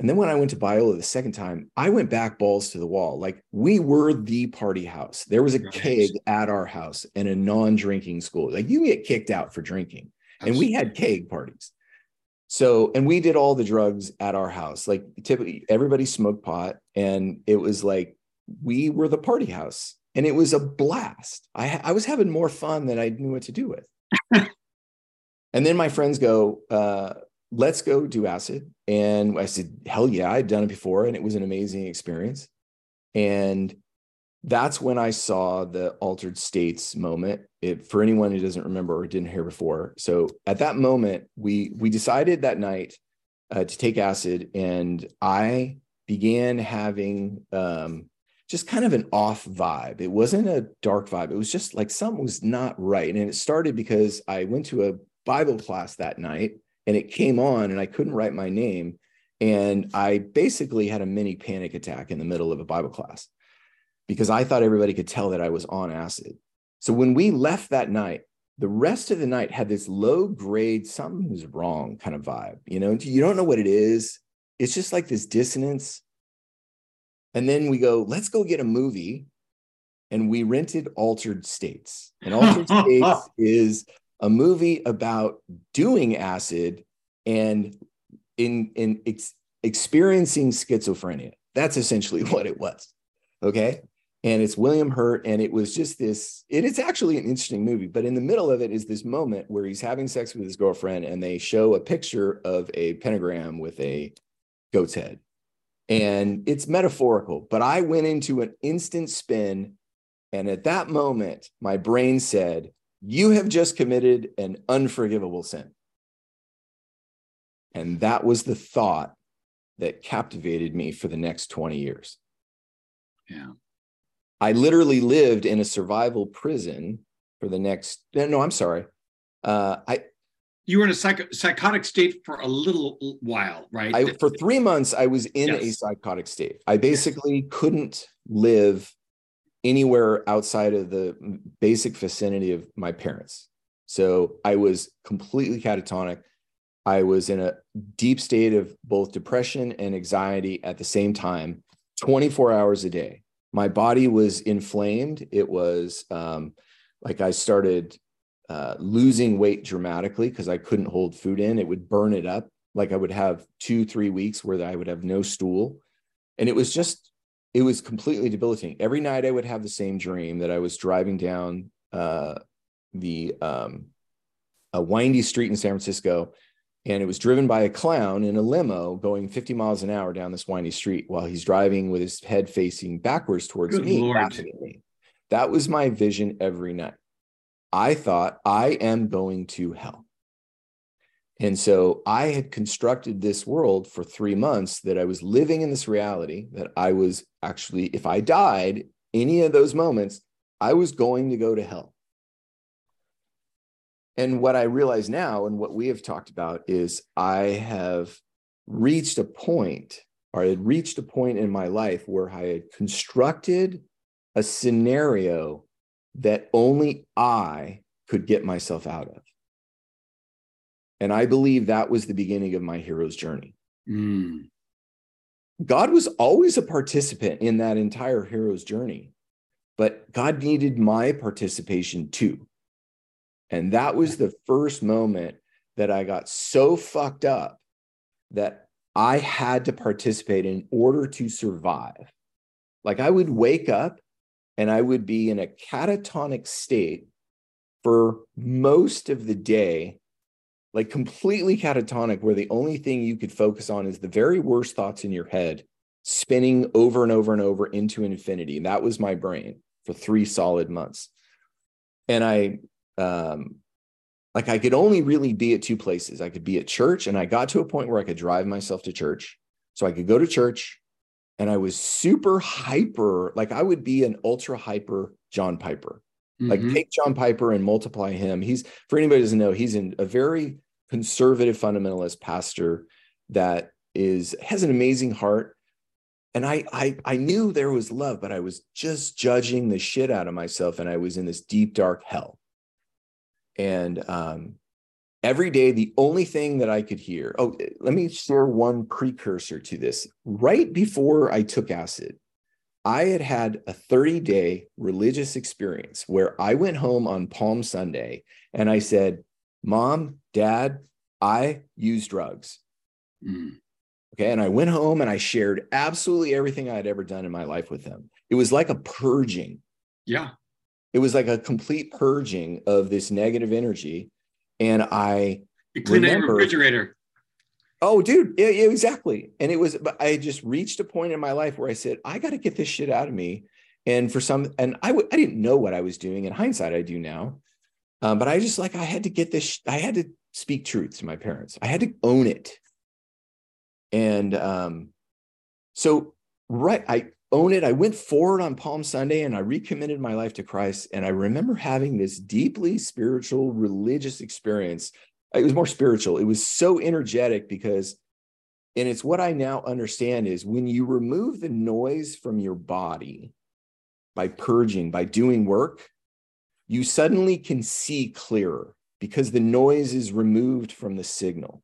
And then when I went to Biola the second time, I went back balls to the wall. Like we were the party house. There was a keg at our house and a non-drinking school. Like you get kicked out for drinking. And we had keg parties. So, and we did all the drugs at our house. Like typically everybody smoked pot and it was like we were the party house and it was a blast. I I was having more fun than I knew what to do with. and then my friends go, uh, let's go do acid. And I said, hell yeah, I'd done it before and it was an amazing experience. And that's when I saw the altered states moment. It, for anyone who doesn't remember or didn't hear before, so at that moment, we we decided that night uh, to take acid, and I began having um, just kind of an off vibe. It wasn't a dark vibe. It was just like something was not right, and it started because I went to a Bible class that night, and it came on, and I couldn't write my name, and I basically had a mini panic attack in the middle of a Bible class because I thought everybody could tell that I was on acid. So when we left that night, the rest of the night had this low grade, something's wrong kind of vibe. You know, you don't know what it is. It's just like this dissonance. And then we go, let's go get a movie. And we rented Altered States. And Altered States is a movie about doing acid and in, in ex- experiencing schizophrenia. That's essentially what it was. Okay and it's William Hurt, and it was just this. It is actually an interesting movie, but in the middle of it is this moment where he's having sex with his girlfriend, and they show a picture of a pentagram with a goat's head, and it's metaphorical. But I went into an instant spin, and at that moment, my brain said, "You have just committed an unforgivable sin," and that was the thought that captivated me for the next twenty years. Yeah. I literally lived in a survival prison for the next. No, I'm sorry. Uh, I, You were in a psych- psychotic state for a little while, right? I for three months I was in a psychotic state. I basically couldn't live anywhere outside of the basic vicinity of my parents. So I was completely catatonic. I was in a deep state of both depression and anxiety at the same time, 24 hours a day. My body was inflamed. It was um, like I started uh, losing weight dramatically because I couldn't hold food in. It would burn it up. Like I would have two, three weeks where I would have no stool. And it was just, it was completely debilitating. Every night I would have the same dream that I was driving down uh, the um, a windy street in San Francisco, and it was driven by a clown in a limo going 50 miles an hour down this windy street while he's driving with his head facing backwards towards Good me, Lord. me. That was my vision every night. I thought I am going to hell. And so I had constructed this world for three months that I was living in this reality that I was actually, if I died any of those moments, I was going to go to hell. and what I realize now, and what we have talked about, is I have reached a point, or I had reached a point in my life where I had constructed a scenario that only I could get myself out of. And I believe that was the beginning of my hero's journey. Mm. God was always a participant in that entire hero's journey, but God needed my participation too. And that was the first moment that I got so fucked up that I had to participate in order to survive. Like I would wake up and I would be in a catatonic state for most of the day, like completely catatonic, where the only thing you could focus on is the very worst thoughts in your head spinning over and over and over into infinity. And that was my brain for three solid months. And I, um, like I could only really be at two places. I could be at church, and I got to a point where I could drive myself to church. So I could go to church and I was super hyper. Like I would be an ultra hyper John Piper. Mm-hmm. Like take John Piper and multiply him. He's for anybody who doesn't know, he's in a very conservative fundamentalist pastor that is has an amazing heart. And I, I I knew there was love, but I was just judging the shit out of myself, and I was in this deep dark hell. And um, every day the only thing that i could hear oh let me share one precursor to this right before i took acid i had had a 30 day religious experience where i went home on palm sunday and i said mom dad i use drugs mm. okay and i went home and i shared absolutely everything i had ever done in my life with them it was like a purging yeah it was like a complete purging of this negative energy and I you clean remember, refrigerator. Oh, dude, yeah, yeah, exactly. And it was, but I just reached a point in my life where I said, I got to get this shit out of me. And for some, and I w- I didn't know what I was doing. In hindsight, I do now. Um, but I just like I had to get this. I had to speak truth to my parents. I had to own it. And um, so right, I own it. I went forward on Palm Sunday and I recommitted my life to Christ. And I remember having this deeply spiritual, religious experience. It was more spiritual. It was so energetic because, and it's what I now understand is when you remove the noise from your body by purging, by doing work, you suddenly can see clearer because the noise is removed from the signal.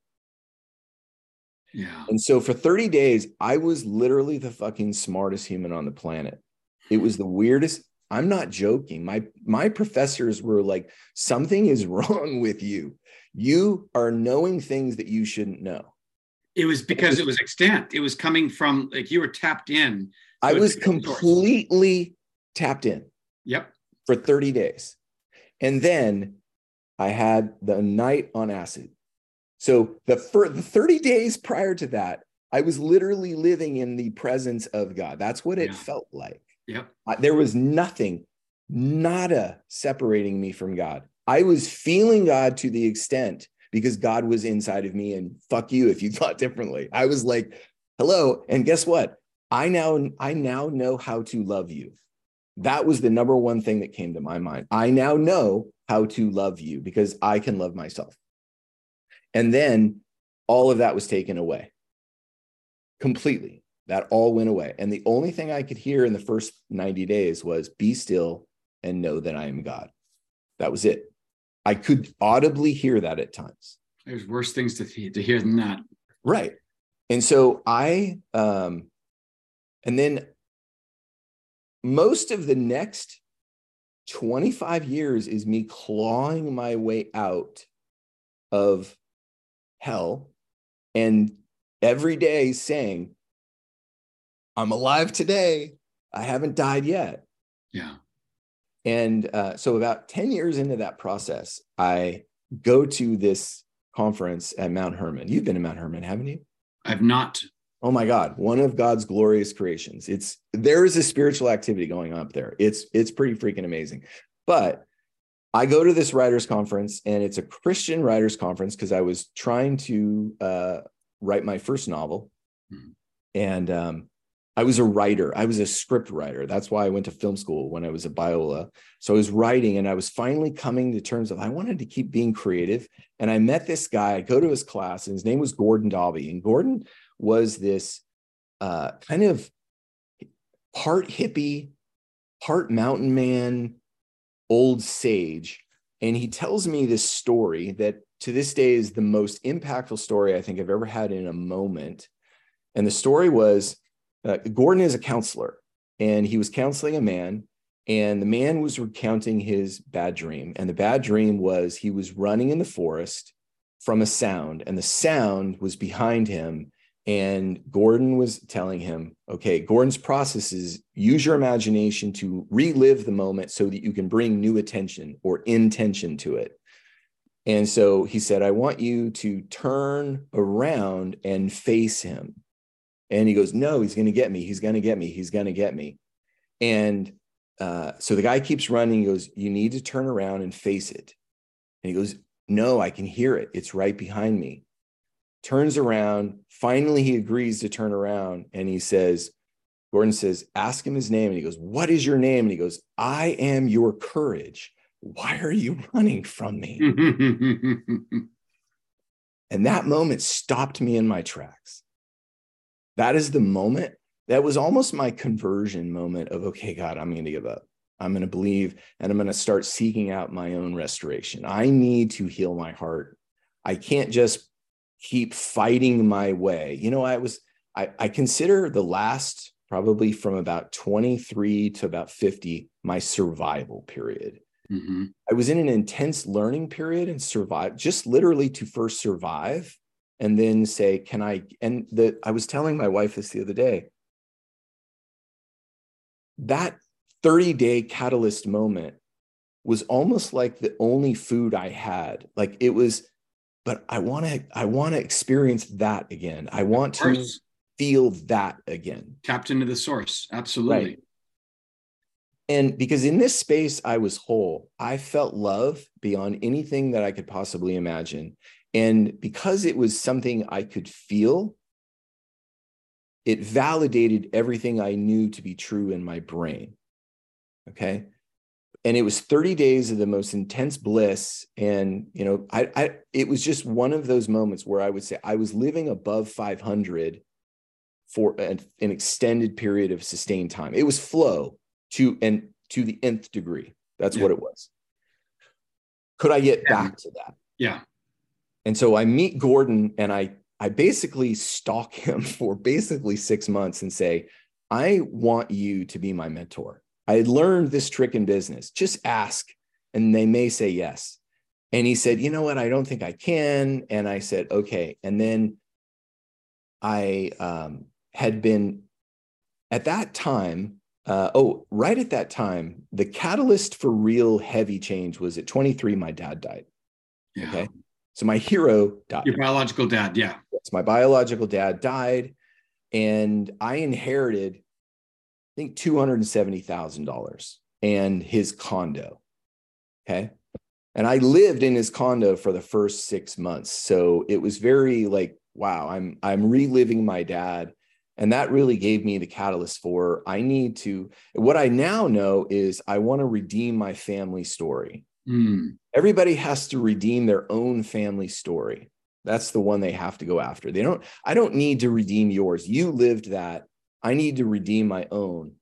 Yeah. And so for 30 days, I was literally the fucking smartest human on the planet. It was the weirdest. I'm not joking. My my professors were like, something is wrong with you. You are knowing things that you shouldn't know. It was because it was extant. It was coming from like you were tapped in. I was completely tapped in. Yep. For 30 days. And then I had the night on acid. So the, the 30 days prior to that, I was literally living in the presence of God. That's what it yeah. felt like. Yep. there was nothing, nada separating me from God. I was feeling God to the extent because God was inside of me and fuck you if you thought differently. I was like, hello. And guess what? I now I now know how to love you. That was the number one thing that came to my mind. I now know how to love you because I can love myself. And then all of that was taken away completely. That all went away. And the only thing I could hear in the first 90 days was be still and know that I am God. That was it. I could audibly hear that at times. There's worse things to, to hear than that. Right. And so I, um, and then most of the next 25 years is me clawing my way out of hell and every day saying, I'm alive today. I haven't died yet. Yeah. And uh, so, about 10 years into that process, I go to this conference at Mount Hermon. You've been to Mount Hermon, haven't you? I've not. Oh my God, one of God's glorious creations. It's there is a spiritual activity going on up there. It's it's pretty freaking amazing. But I go to this writers conference and it's a Christian writers conference because I was trying to uh, write my first novel. Mm-hmm. And um, I was a writer. I was a script writer. That's why I went to film school when I was at Biola. So I was writing and I was finally coming to terms of I wanted to keep being creative. And I met this guy, I go to his class, and his name was Gordon Dalbey. And Gordon was this uh, kind of part hippie, part mountain man, old sage. And he tells me this story that to this day is the most impactful story I think I've ever had in a moment. And the story was uh, Gordon is a counselor and he was counseling a man and the man was recounting his bad dream and the bad dream was he was running in the forest from a sound and the sound was behind him and Gordon was telling him, okay, Gordon's process is use your imagination to relive the moment so that you can bring new attention or intention to it. And so he said, I want you to turn around and face him. And he goes, No, he's going to get me. He's going to get me. He's going to get me. And uh, so the guy keeps running. He goes, You need to turn around and face it. And he goes, No, I can hear it. It's right behind me. Turns around. Finally, he agrees to turn around and he says, Gordon says, Ask him his name. And he goes, What is your name? And he goes, I am your courage. Why are you running from me? and that moment stopped me in my tracks that is the moment that was almost my conversion moment of okay god i'm going to give up i'm going to believe and i'm going to start seeking out my own restoration i need to heal my heart i can't just keep fighting my way you know i was i, I consider the last probably from about 23 to about 50 my survival period mm-hmm. i was in an intense learning period and survive just literally to first survive and then say, can I? And the I was telling my wife this the other day. That 30 day catalyst moment was almost like the only food I had. Like it was, but I want to, I want to experience that again. I want to feel that again. Tapped into the source. Absolutely. Right. And because in this space, I was whole. I felt love beyond anything that I could possibly imagine. And because it was something I could feel, it validated everything I knew to be true in my brain. Okay. And it was 30 days of the most intense bliss. And, you know, I, I, it was just one of those moments where I would say I was living above 500 for an, an extended period of sustained time. It was flow to, and to the nth degree. That's yeah. what it was. Could I get yeah. back to that? Yeah. And so I meet Gordon and I I basically stalk him for basically 6 months and say, "I want you to be my mentor. I learned this trick in business. Just ask and they may say yes." And he said, "You know what? I don't think I can." And I said, "Okay." And then I um, had been at that time uh, oh, right at that time, the catalyst for real heavy change was at 23, my dad died. Yeah. Okay. So my hero died. Your biological dad, yeah. Yes, my biological dad died, and I inherited, I think, two hundred and seventy thousand dollars and his condo. Okay, and I lived in his condo for the first six months, so it was very like, wow, I'm I'm reliving my dad. And that really gave me the catalyst for I need to. What I now know is I want to redeem my family story. Mm. Everybody has to redeem their own family story. That's the one they have to go after. They don't, I don't need to redeem yours. You lived that. I need to redeem my own.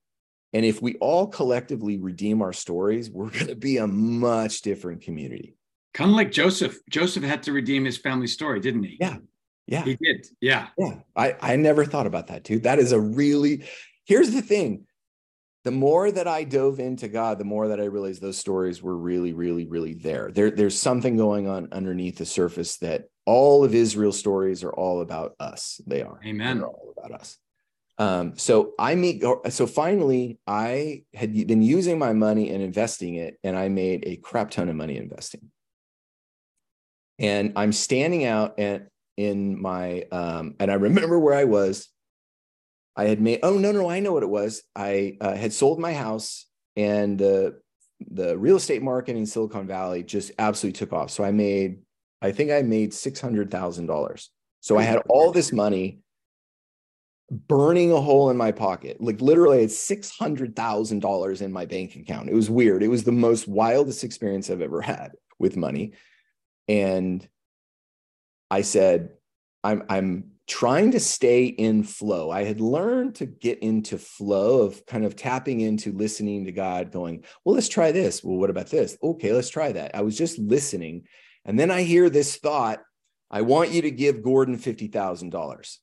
And if we all collectively redeem our stories, we're going to be a much different community. Kind of like Joseph. Joseph had to redeem his family story, didn't he? Yeah. Yeah. He did. Yeah. Yeah. I, I never thought about that too. That is a really, here's the thing the more that I dove into God, the more that I realized those stories were really, really, really there. There, there's something going on underneath the surface that all of Israel's stories are all about us. They are. Amen. They're all about us. Um, so I meet. So finally, I had been using my money and investing it, and I made a crap ton of money investing. And I'm standing out at in my um, and I remember where I was I had made, oh, no, no, I know what it was. I uh, had sold my house and the, the real estate market in Silicon Valley just absolutely took off. So I made, I think I made $600,000. So I had all this money burning a hole in my pocket. Like literally, it's six hundred thousand dollars in my bank account. It was weird. It was the most wildest experience I've ever had with money, and I said, "I'm I'm trying to stay in flow. I had learned to get into flow of kind of tapping into listening to God, going, Well, let's try this. Well, what about this? Okay, let's try that. I was just listening. And then I hear this thought I want you to give Gordon $50,000.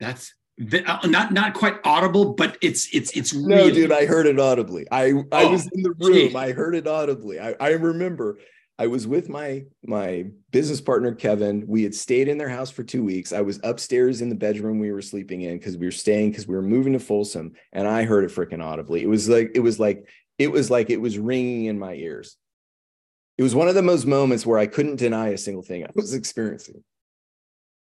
That's uh, not not quite audible, but it's it's it's no, really- dude. I heard it audibly. I I oh, was in the room. Geez. I heard it audibly. I, I remember I was with my my business partner Kevin. We had stayed in their house for two weeks. I was upstairs in the bedroom we were sleeping in because we were staying because we were moving to Folsom, and I heard it freaking audibly. It was like it was like it was like it was ringing in my ears. It was one of the most moments where I couldn't deny a single thing I was experiencing,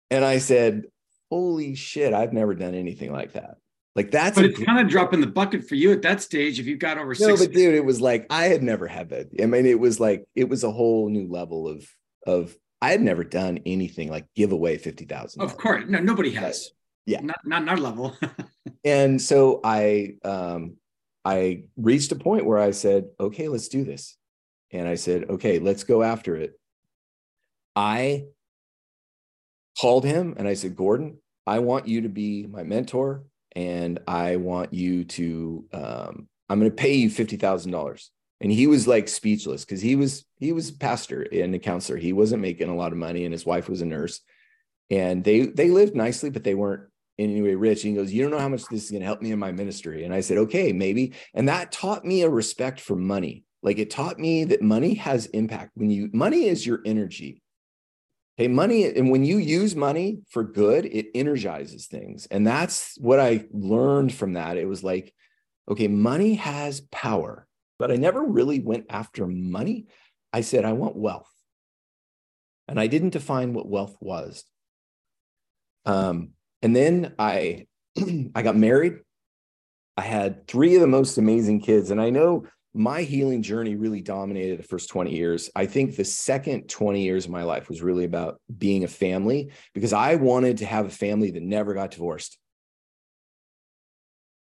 and I said, "Holy shit! I've never done anything like that." Like that's but it's kind of dropping the bucket for you at that stage if you've got over no, but dude, it was like I had never had that. I mean, it was like it was a whole new level of of I had never done anything like give away fifty thousand. Of course, no, nobody has. But, yeah, not not our level. and so I um I reached a point where I said, okay, let's do this, and I said, okay, let's go after it. I called him and I said, Gordon, I want you to be my mentor and I want you to um, I'm going to pay you fifty thousand dollars. And he was like speechless because he was he was a pastor and a counselor. He wasn't making a lot of money, and his wife was a nurse, and they they lived nicely, but they weren't in any way rich. And he goes, "You don't know how much this is going to help me in my ministry." And I said, "Okay, maybe." And that taught me a respect for money. Like it taught me that money has impact. When you money is your energy. Hey, money, and when you use money for good, it energizes things. And that's what I learned from that. It was like, okay, money has power, but I never really went after money. I said, I want wealth. And I didn't define what wealth was. Um, and then I I got married. I had three of the most amazing kids. And I know my healing journey really dominated the first 20 years. I think the second 20 years of my life was really about being a family because I wanted to have a family that never got divorced.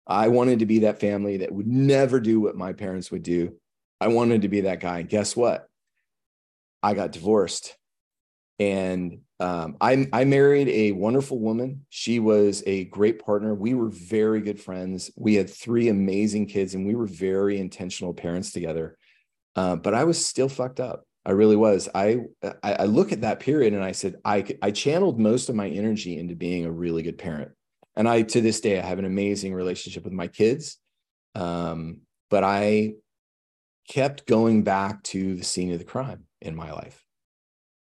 I wanted to be that family that would never do what my parents would do. I wanted to be that guy. And guess what? I got divorced. And um, I, I married a wonderful woman. She was a great partner. We were very good friends. We had three amazing kids, and we were very intentional parents together. Uh, but I was still fucked up. I really was. I, I, I look at that period and I said I I channeled most of my energy into being a really good parent. And I to this day I have an amazing relationship with my kids. Um, but I kept going back to the scene of the crime in my life.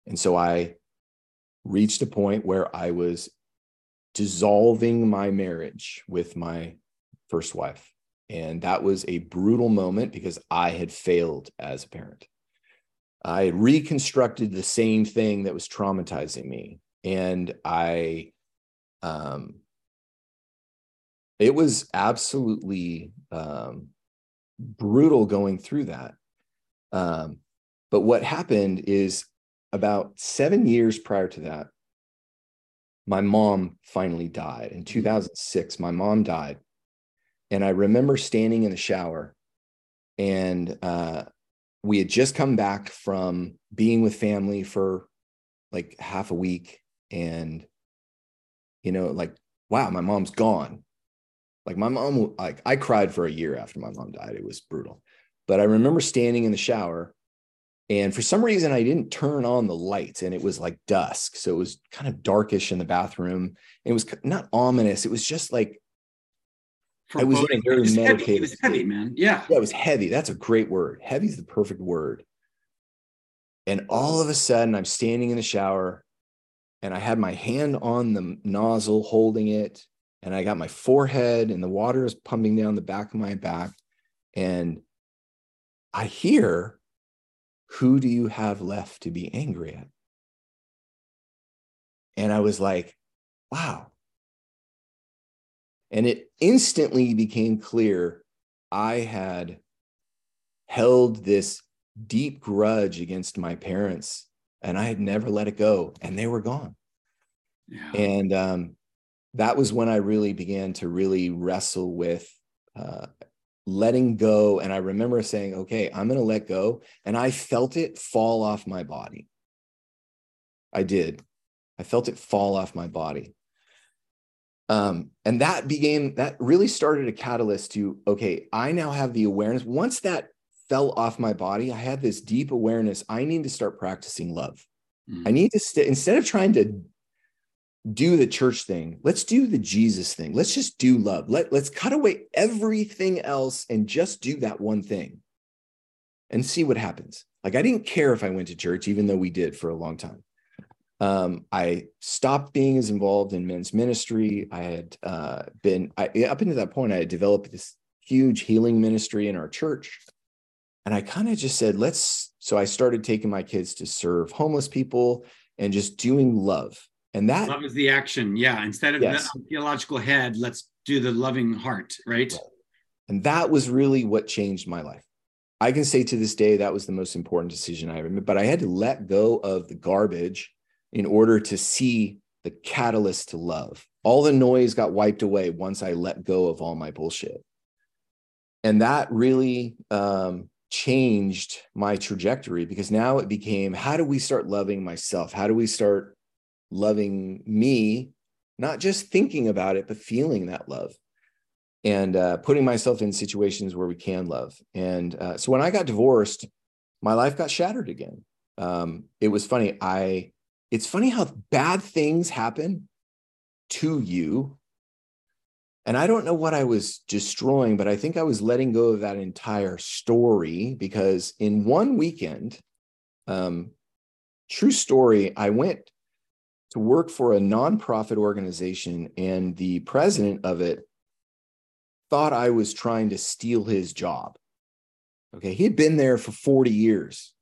And so I reached a point where I was dissolving my marriage with my first wife. And that was a brutal moment because I had failed as a parent. I had reconstructed the same thing that was traumatizing me. And I, um, it was absolutely um, brutal going through that. Um, but what happened is about seven years prior to that, my mom finally died. In 2006, my mom died. And I remember standing in the shower, and uh, we had just come back from being with family for like half a week. And, you know, like, wow, my mom's gone. Like, my mom, like, I cried for a year after my mom died. It was brutal. But I remember standing in the shower and for some reason, I didn't turn on the lights and it was like dusk. So it was kind of darkish in the bathroom. It was not ominous. It was just like for I was in a very it meditative. Heavy. It was heavy, man. Yeah. Yeah, it was heavy. That's a great word. Heavy is the perfect word. And all of a sudden, I'm standing in the shower and I had my hand on the nozzle holding it. And I got my forehead and the water is pumping down the back of my back. And I hear who do you have left to be angry at? And I was like, wow. And it instantly became clear I had held this deep grudge against my parents and I had never let it go, and they were gone. Yeah. And um, that was when I really began to really wrestle with uh, letting go. And I remember saying, okay, I'm going to let go. And I felt it fall off my body. I did. I felt it fall off my body. Um, and that became, that really started a catalyst to, okay, I now have the awareness. Once that fell off my body, I had this deep awareness. I need to start practicing love. Mm-hmm. I need to, st- instead of trying to do the church thing. Let's do the Jesus thing. Let's just do love. Let, let's cut away everything else and just do that one thing and see what happens. Like I didn't care if I went to church, even though we did for a long time. Um, I stopped being as involved in men's ministry. I had uh, been I, up until that point. I had developed this huge healing ministry in our church, and I kind of just said, "Let's." So I started taking my kids to serve homeless people and just doing love and that love is the action. Yeah. Instead of yes. the theological head, let's do the loving heart, right? right? And that was really what changed my life. I can say to this day that was the most important decision I ever made, but I had to let go of the garbage in order to see the catalyst to love. All the noise got wiped away once I let go of all my bullshit. And that really um, changed my trajectory because now it became how do we start loving myself? How do we start loving me, not just thinking about it, but feeling that love and uh, putting myself in situations where we can love. And uh, so when I got divorced, my life got shattered again. Um, it was funny. I, it's funny how bad things happen to you. And I don't know what I was destroying, but I think I was letting go of that entire story because in one weekend, um, true story, I went to work for a nonprofit organization, and the president of it thought I was trying to steal his job. Okay, he had been there for 40 years,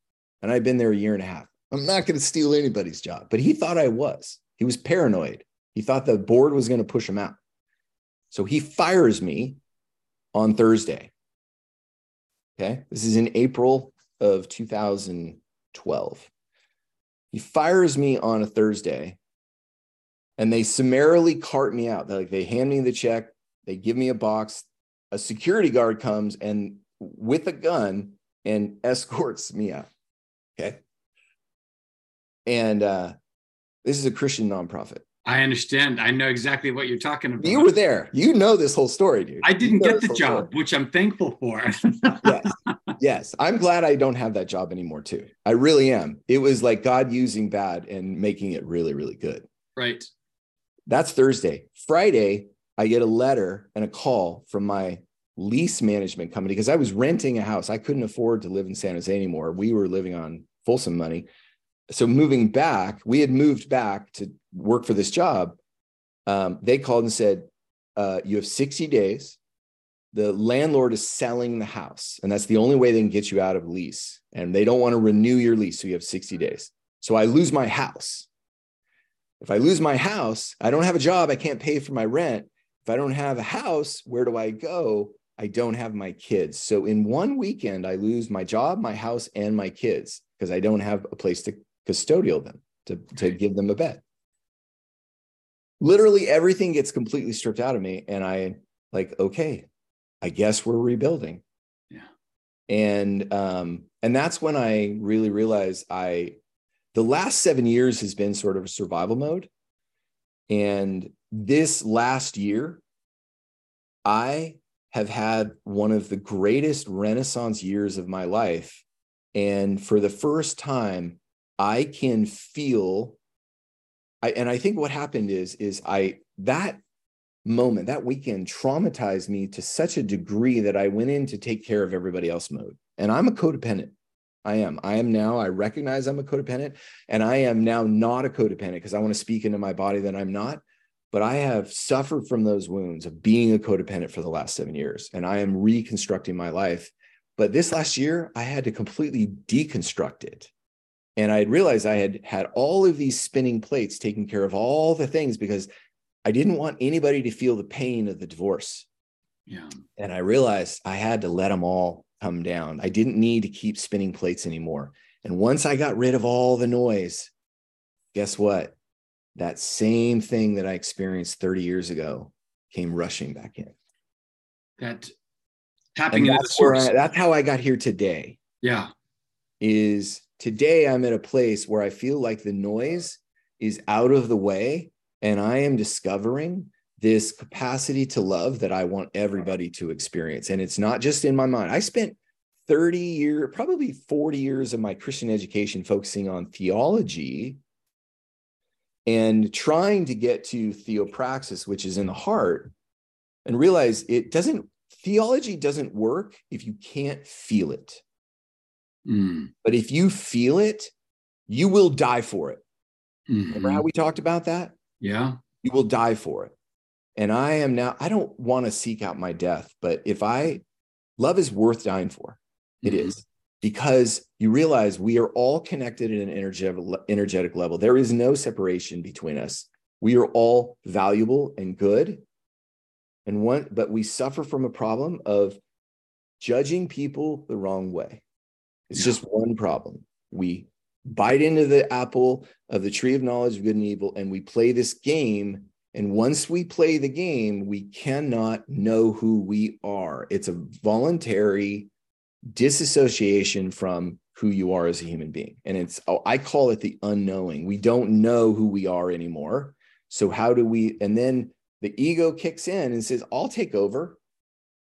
and I'd been there a year and a half. I'm not going to steal anybody's job, but he thought I was. He was paranoid. He thought the board was going to push him out. So he fires me on Thursday. Okay, this is in April of 2012. He fires me on a Thursday and they summarily cart me out. They're like they hand me the check, they give me a box, a security guard comes and with a gun and escorts me out. Okay. And uh, this is a Christian nonprofit. I understand. I know exactly what you're talking about. You were there. You know this whole story, dude. I didn't you know get the job, story. which I'm thankful for. yes. Yes. I'm glad I don't have that job anymore, too. I really am. It was like God using bad and making it really, really good. Right. That's Thursday. Friday, I get a letter and a call from my lease management company because I was renting a house. I couldn't afford to live in San Jose anymore. We were living on Folsom money. So moving back, we had moved back to work for this job. Um, they called and said, uh, "You have 60 days. The landlord is selling the house, and that's the only way they can get you out of lease. And they don't want to renew your lease, so you have 60 days. So I lose my house. If I lose my house, I don't have a job, I can't pay for my rent. If I don't have a house, where do I go? I don't have my kids. So in one weekend, I lose my job, my house, and my kids because I don't have a place to custodial them, to, to give them a bed. Literally everything gets completely stripped out of me. And I like, okay, I guess we're rebuilding. Yeah. And um, and that's when I really realized I the last seven years has been sort of a survival mode. And this last year, I have had one of the greatest renaissance years of my life. And for the first time, I can feel I, and I think what happened is is I that moment, that weekend traumatized me to such a degree that I went in to take care of everybody else mode. And I'm a codependent. I am. I am now. I recognize I'm a codependent, and I am now not a codependent because I want to speak into my body that I'm not. But I have suffered from those wounds of being a codependent for the last seven years, and I am reconstructing my life. But this last year, I had to completely deconstruct it. And I had realized I had had all of these spinning plates taking care of all the things because I didn't want anybody to feel the pain of the divorce. Yeah. And I realized I had to let them all come down. I didn't need to keep spinning plates anymore. And once I got rid of all the noise, guess what? that same thing that I experienced 30 years ago came rushing back in. That tapping into that's where I, that's how I got here today. Yeah. Is today I'm at a place where I feel like the noise is out of the way and I am discovering this capacity to love that I want everybody to experience. And it's not just in my mind. I spent 30 years, probably 40 years of my Christian education focusing on theology and trying to get to theopraxis, which is in the heart, and realize it doesn't, theology doesn't work if you can't feel it. Mm. But if you feel it, you will die for it. Mhm. Remember how we talked about that? Yeah. You will die for it. And I am now, I don't want to seek out my death, but if I, love is worth dying for. It Mhm. is because you realize we are all connected at an energetic, energetic level. There is no separation between us. We are all valuable and good. And one, but we suffer from a problem of judging people the wrong way. It's Yeah. just one problem. We bite into the apple of the tree of knowledge of good and evil, and we play this game. And once we play the game, we cannot know who we are. It's a voluntary disassociation from who you are as a human being. And it's, oh, I call it the unknowing. We don't know who we are anymore. So, how do we, and then the ego kicks in and says, I'll take over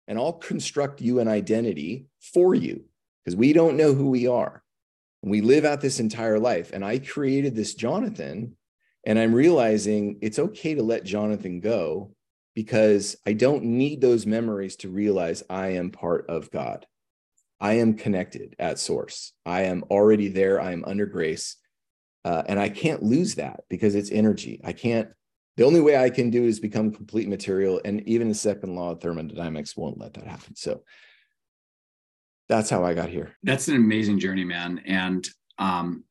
and I'll construct you an identity for you because we don't know who we are. We live out this entire life. And I created this Jonathan, and I'm realizing it's okay to let Jonathan go because I don't need those memories to realize I am part of God. I am connected at source. I am already there. I am under grace. Uh, and I can't lose that because it's energy. I can't, the only way I can do is become complete material. And even the second law of thermodynamics won't let that happen. So that's how I got here. That's an amazing journey, man. And, um,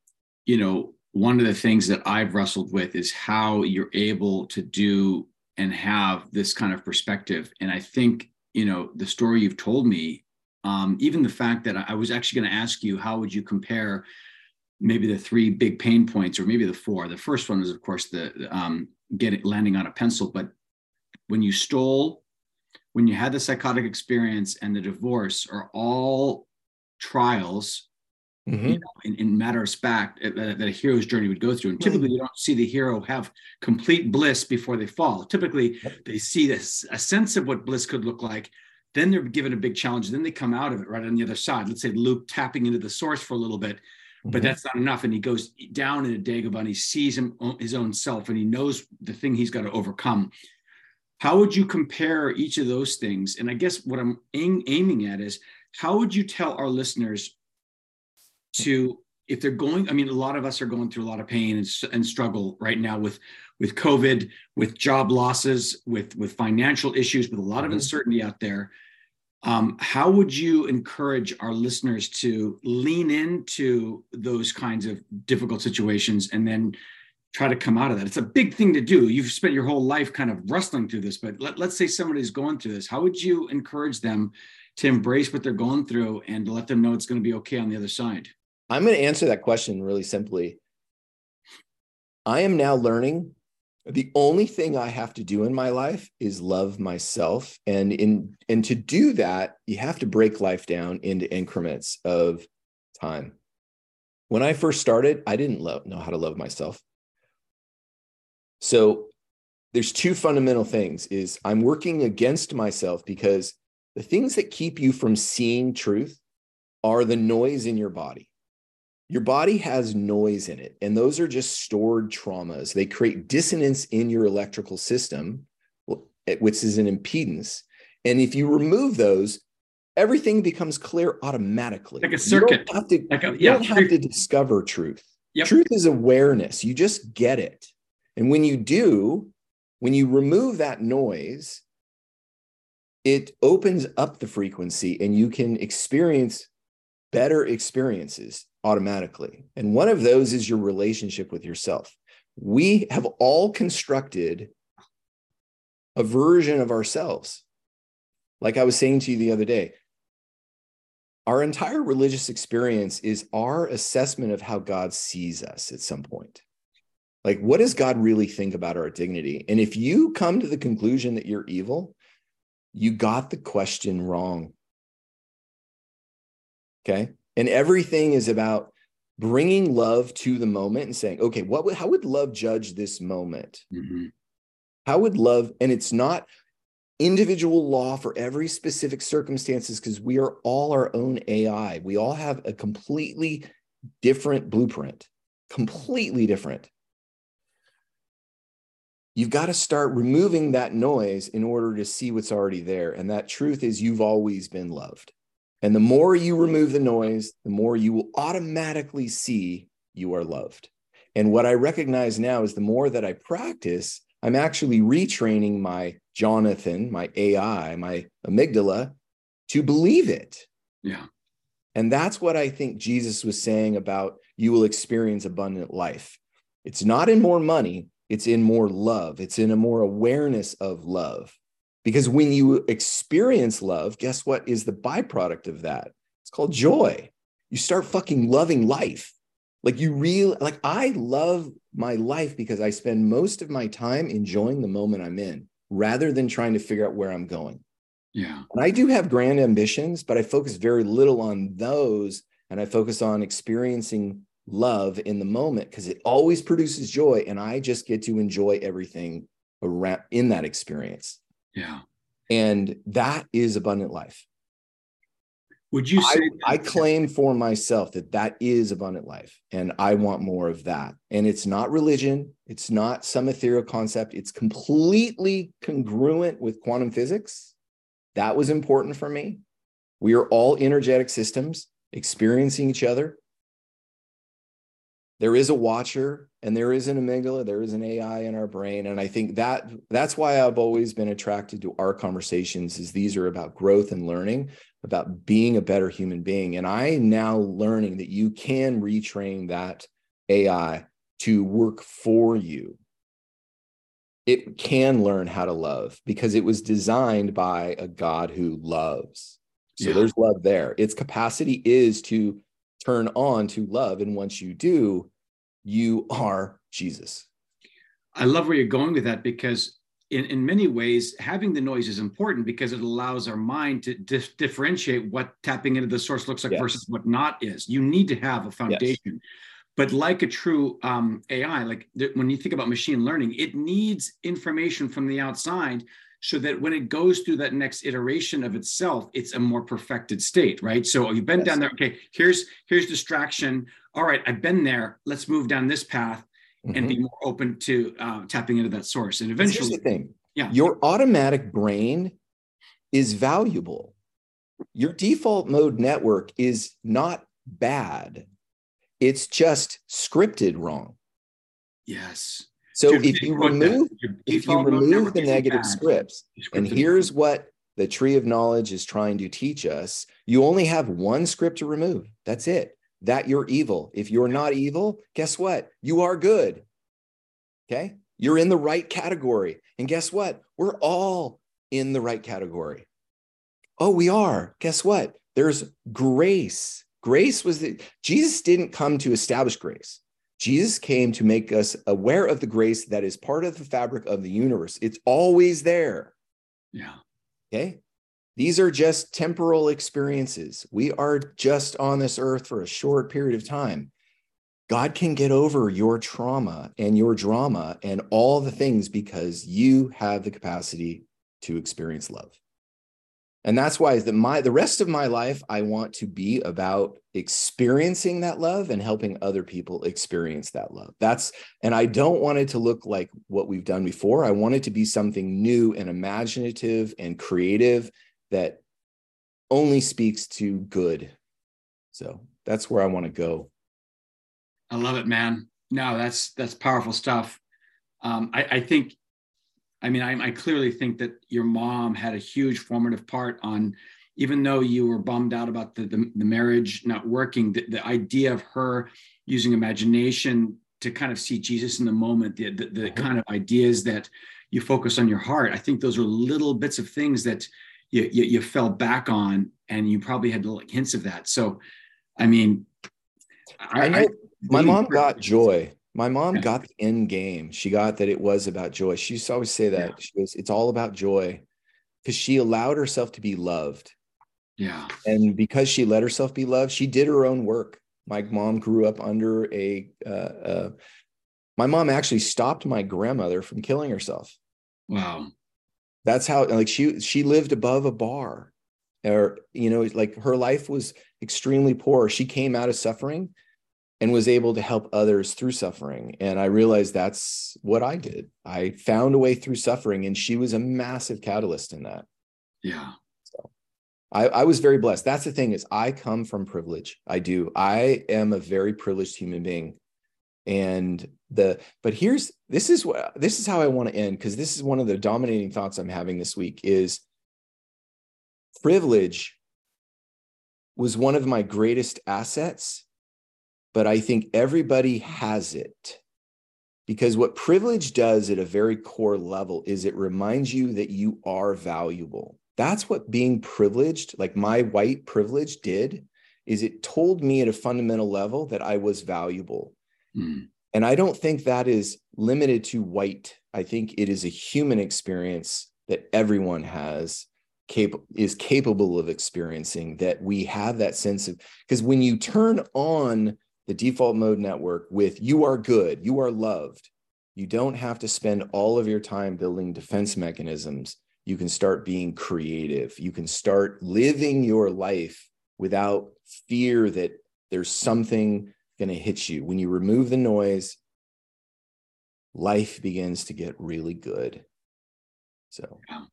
you know, one of the things that I've wrestled with is how you're able to do and have this kind of perspective. And I think, you know, the story you've told me, um, even the fact that I was actually going to ask you, how would you compare maybe the three big pain points or maybe the four? The first one is, of course, the um, getting landing on a pencil. But when you stole, when you had the psychotic experience and the divorce are all trials Mhm. you know, in, in matter of fact uh, that, a hero's journey would go through. And typically, you don't see the hero have complete bliss before they fall. Typically, they see this a sense of what bliss could look like. Then they're given a big challenge. Then they come out of it right on the other side. Let's say Luke tapping into the source for a little bit, but Mhm. that's not enough. And he goes down in a Dagobah and he sees him his own self and he knows the thing he's got to overcome. How would you compare each of those things? And I guess what I'm aim, aiming at is how would you tell our listeners to if they're going i mean a lot of us are going through a lot of pain and, and struggle right now with with covid with job losses with with financial issues with a lot of Mhm. uncertainty out there. Um, how would you encourage our listeners to lean into those kinds of difficult situations and then try to come out of that? It's a big thing to do. You've spent your whole life kind of wrestling through this but let, let's say somebody's going through this. How would you encourage them to embrace what they're going through and to let them know it's going to be okay on the other side I'm going to answer that question really simply. I am now learning the only thing I have to do in my life is love myself. And in and to do that, you have to break life down into increments of time. When I first started, I didn't love, know how to love myself. So there's two fundamental things is I'm working against myself because the things that keep you from seeing truth are the noise in your body your body has noise in it and those are just stored traumas. They create dissonance in your electrical system eh, which is an impedance. And if you remove those everything becomes clear automatically. Like a you circuit. don't have to, Like a- you yeah, don't have to discover truth. Yep. truth is awareness. You just get it. And when you do when you remove that noise it opens up the frequency and you can experience better experiences automatically. And one of those is your relationship with yourself. We have all constructed a version of ourselves. Like I was saying to you the other day, our entire religious experience is our assessment of how God sees us at some point. Like, what does God really think about our dignity? And if you come to the conclusion that you're evil, you got the question wrong. Okay. And everything is about bringing love to the moment and saying, okay, what would, how would love judge this moment? Mm-hmm. How would love, and it's not individual law for every specific circumstances because we are all our own AI. We all have a completely different blueprint, completely different. You've got to start removing that noise in order to see what's already there. And that truth is you've always been loved. And the more you remove the noise, the more you will automatically see you are loved. And what I recognize now is the more that I practice, I'm actually retraining my Jonathan, my AI, my amygdala to believe it. Yeah. And that's what I think Jesus was saying about you will experience abundant life. It's not in more money, it's in more love, it's in a more awareness of love. Because when you experience love, guess what is the byproduct of that? It's called joy. You start fucking loving life. Like you real like I love my life because I spend most of my time enjoying the moment I'm in rather than trying to figure out where I'm going. Yeah. And I do have grand ambitions, but I focus very little on those and I focus on experiencing love in the moment because it always produces joy and I just get to enjoy everything around in that experience. Yeah. And that is abundant life. Would you say I, I, claim for myself that that is abundant life and I want more of that. And it's not religion, it's not some ethereal concept, it's completely congruent with quantum physics. That was important for me. We are all energetic systems experiencing each other there is a watcher and there is an amygdala there is an ai in our brain. And i think that that's why i've always been attracted to our conversations is these are about growth and learning about being a better human being. And i am now learning that you can retrain that ai to work for you. It can learn how to love because it was designed by a god who loves. So yeah. there's love there. Its capacity is to turn on to love. And once you do, you are Jesus. I love where you're going with that because in, in many ways, having the noise is important because it allows our mind to dif- differentiate what tapping into the source looks like yes. versus what not is. You need to have a foundation. Yes. But like a true um, AI, like th- when you think about machine learning, it needs information from the outside so that when it goes through that next iteration of itself it's a more perfected state right? So you've been yes. down there okay here's here's distraction. All right i've been there. Let's move down this path mm-hmm. and be mm-hmm. more open to uh, tapping into that source. And eventually here's the thing. Yeah. Your automatic brain is valuable. Your default mode network is not bad. It's just scripted wrong. Yes so if you remove if you remove the negative scripts, and here's what the tree of knowledge is trying to teach us, you only have one script to remove. That's it. That you're evil. If you're not evil, guess what? You are good. Okay? You're in the right category. And guess what? We're all in the right category. Oh, we are. Guess what? There's grace. Grace was the Jesus didn't come to establish grace. Jesus came to make us aware of the grace that is part of the fabric of the universe. It's always there. Yeah. Okay. These are just temporal experiences. We are just on this earth for a short period of time. God can get over your trauma and your drama and all the things because you have the capacity to experience love and that's why the my the rest of my life i want to be about experiencing that love and helping other people experience that love. That's and i don't want it to look like what we've done before. I want it to be something new and imaginative and creative that only speaks to good. So that's where i want to go. I love it man. No that's that's powerful stuff. Um, I, I think I mean, I, I, clearly think that your mom had a huge formative part on, even though you were bummed out about the, the, the marriage not working, the, the, idea of her using imagination to kind of see Jesus in the moment, the, the, the mm-hmm. kind of ideas that you focus on your heart. I think those are little bits of things that you, you, you fell back on, and you probably had little hints of that. So, I mean, I, I know my mom got joy My mom got the end game. She got that it was about joy. She used to always say that. Yeah. She goes, it's all about joy because she allowed herself to be loved. Yeah. And because she let herself be loved, she did her own work. My mom grew up under a, uh, uh, my mom actually stopped my grandmother from killing herself. Wow. That's how, like, she, she lived above a bar or, you know, like her life was extremely poor. She came out of suffering and was able to help others through suffering. And I realized that's what I did. I found a way through suffering, and she was a massive catalyst in that. Yeah. So I, I was very blessed. That's the thing is I come from privilege. I do. I am a very privileged human being. And the but here's this is what this is how I want to end because this is one of the dominating thoughts I'm having this week is privilege was one of my greatest assets but I think everybody has it. Because what privilege does at a very core level is it reminds you that you are valuable. That's what being privileged, like my white privilege did, is it told me at a fundamental level that I was valuable. Mm. And I don't think that is limited to white. I think it is a human experience that everyone has cap- is capable of experiencing that we have that sense of because when you turn on the default mode network with you are good, you are loved. You don't have to spend all of your time building defense mechanisms. You can start being creative. You can start living your life without fear that there's something going to hit you. When you remove the noise, life begins to get really good. So, yeah.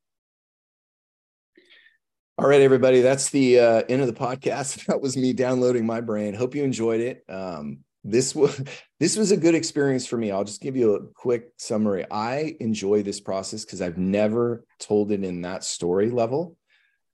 All right, everybody. That's the uh, end of the podcast. That was me downloading my brain. Hope you enjoyed it. Um, this was this was a good experience for me. I'll just give you a quick summary. I enjoy this process because I've never told it in that story level,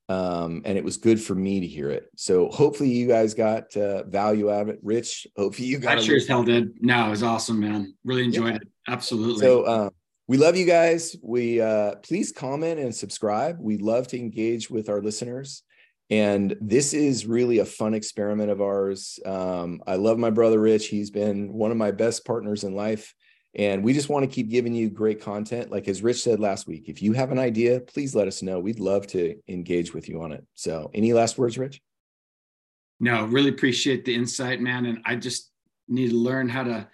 um, and it was good for me to hear it. So hopefully you guys got uh, value out of it. Rich, hopefully you got. I sure as hell did. No, it was awesome, man. Really enjoyed yeah. it. Absolutely. So. Um, we love you guys. We uh, please comment and subscribe. We love to engage with our listeners. And this is really a fun experiment of ours. Um, I love my brother Rich. He's been one of my best partners in life. And we just want to keep giving you great content. Like as Rich said last week, if you have an idea, please let us know. We'd love to engage with you on it. So, any last words, Rich? No, really appreciate the insight, man. And I just need to learn how to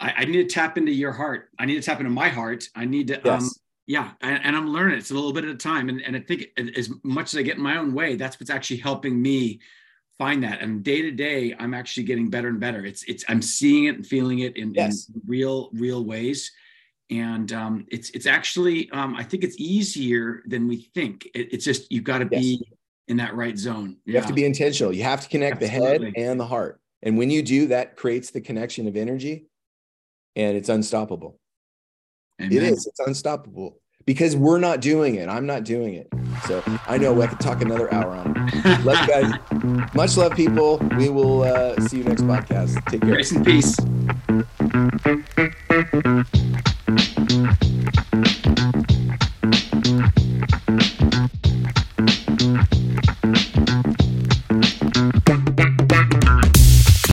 I, I, need to tap into your heart. I need to tap into my heart. I need to, yes. um, yeah, and, and, I'm learning. It's a little bit at a time, and, and I think as much as I get in my own way, that's what's actually helping me find that. And day to day, I'm actually getting better and better. It's it's I'm seeing it and feeling it in, yes. in real real ways, and um, it's it's actually um, I think it's easier than we think. It, it's just you've got to yes. be in that right zone. You yeah. have to be intentional. You have to connect Absolutely. the head and the heart, and when you do, that creates the connection of energy and it's unstoppable. Amen. It is. It's unstoppable because we're not doing it. I'm not doing it. So I know I could talk another hour on it. Love you guys. Much love, people. We will uh, see you next podcast. Take care. Grace and peace.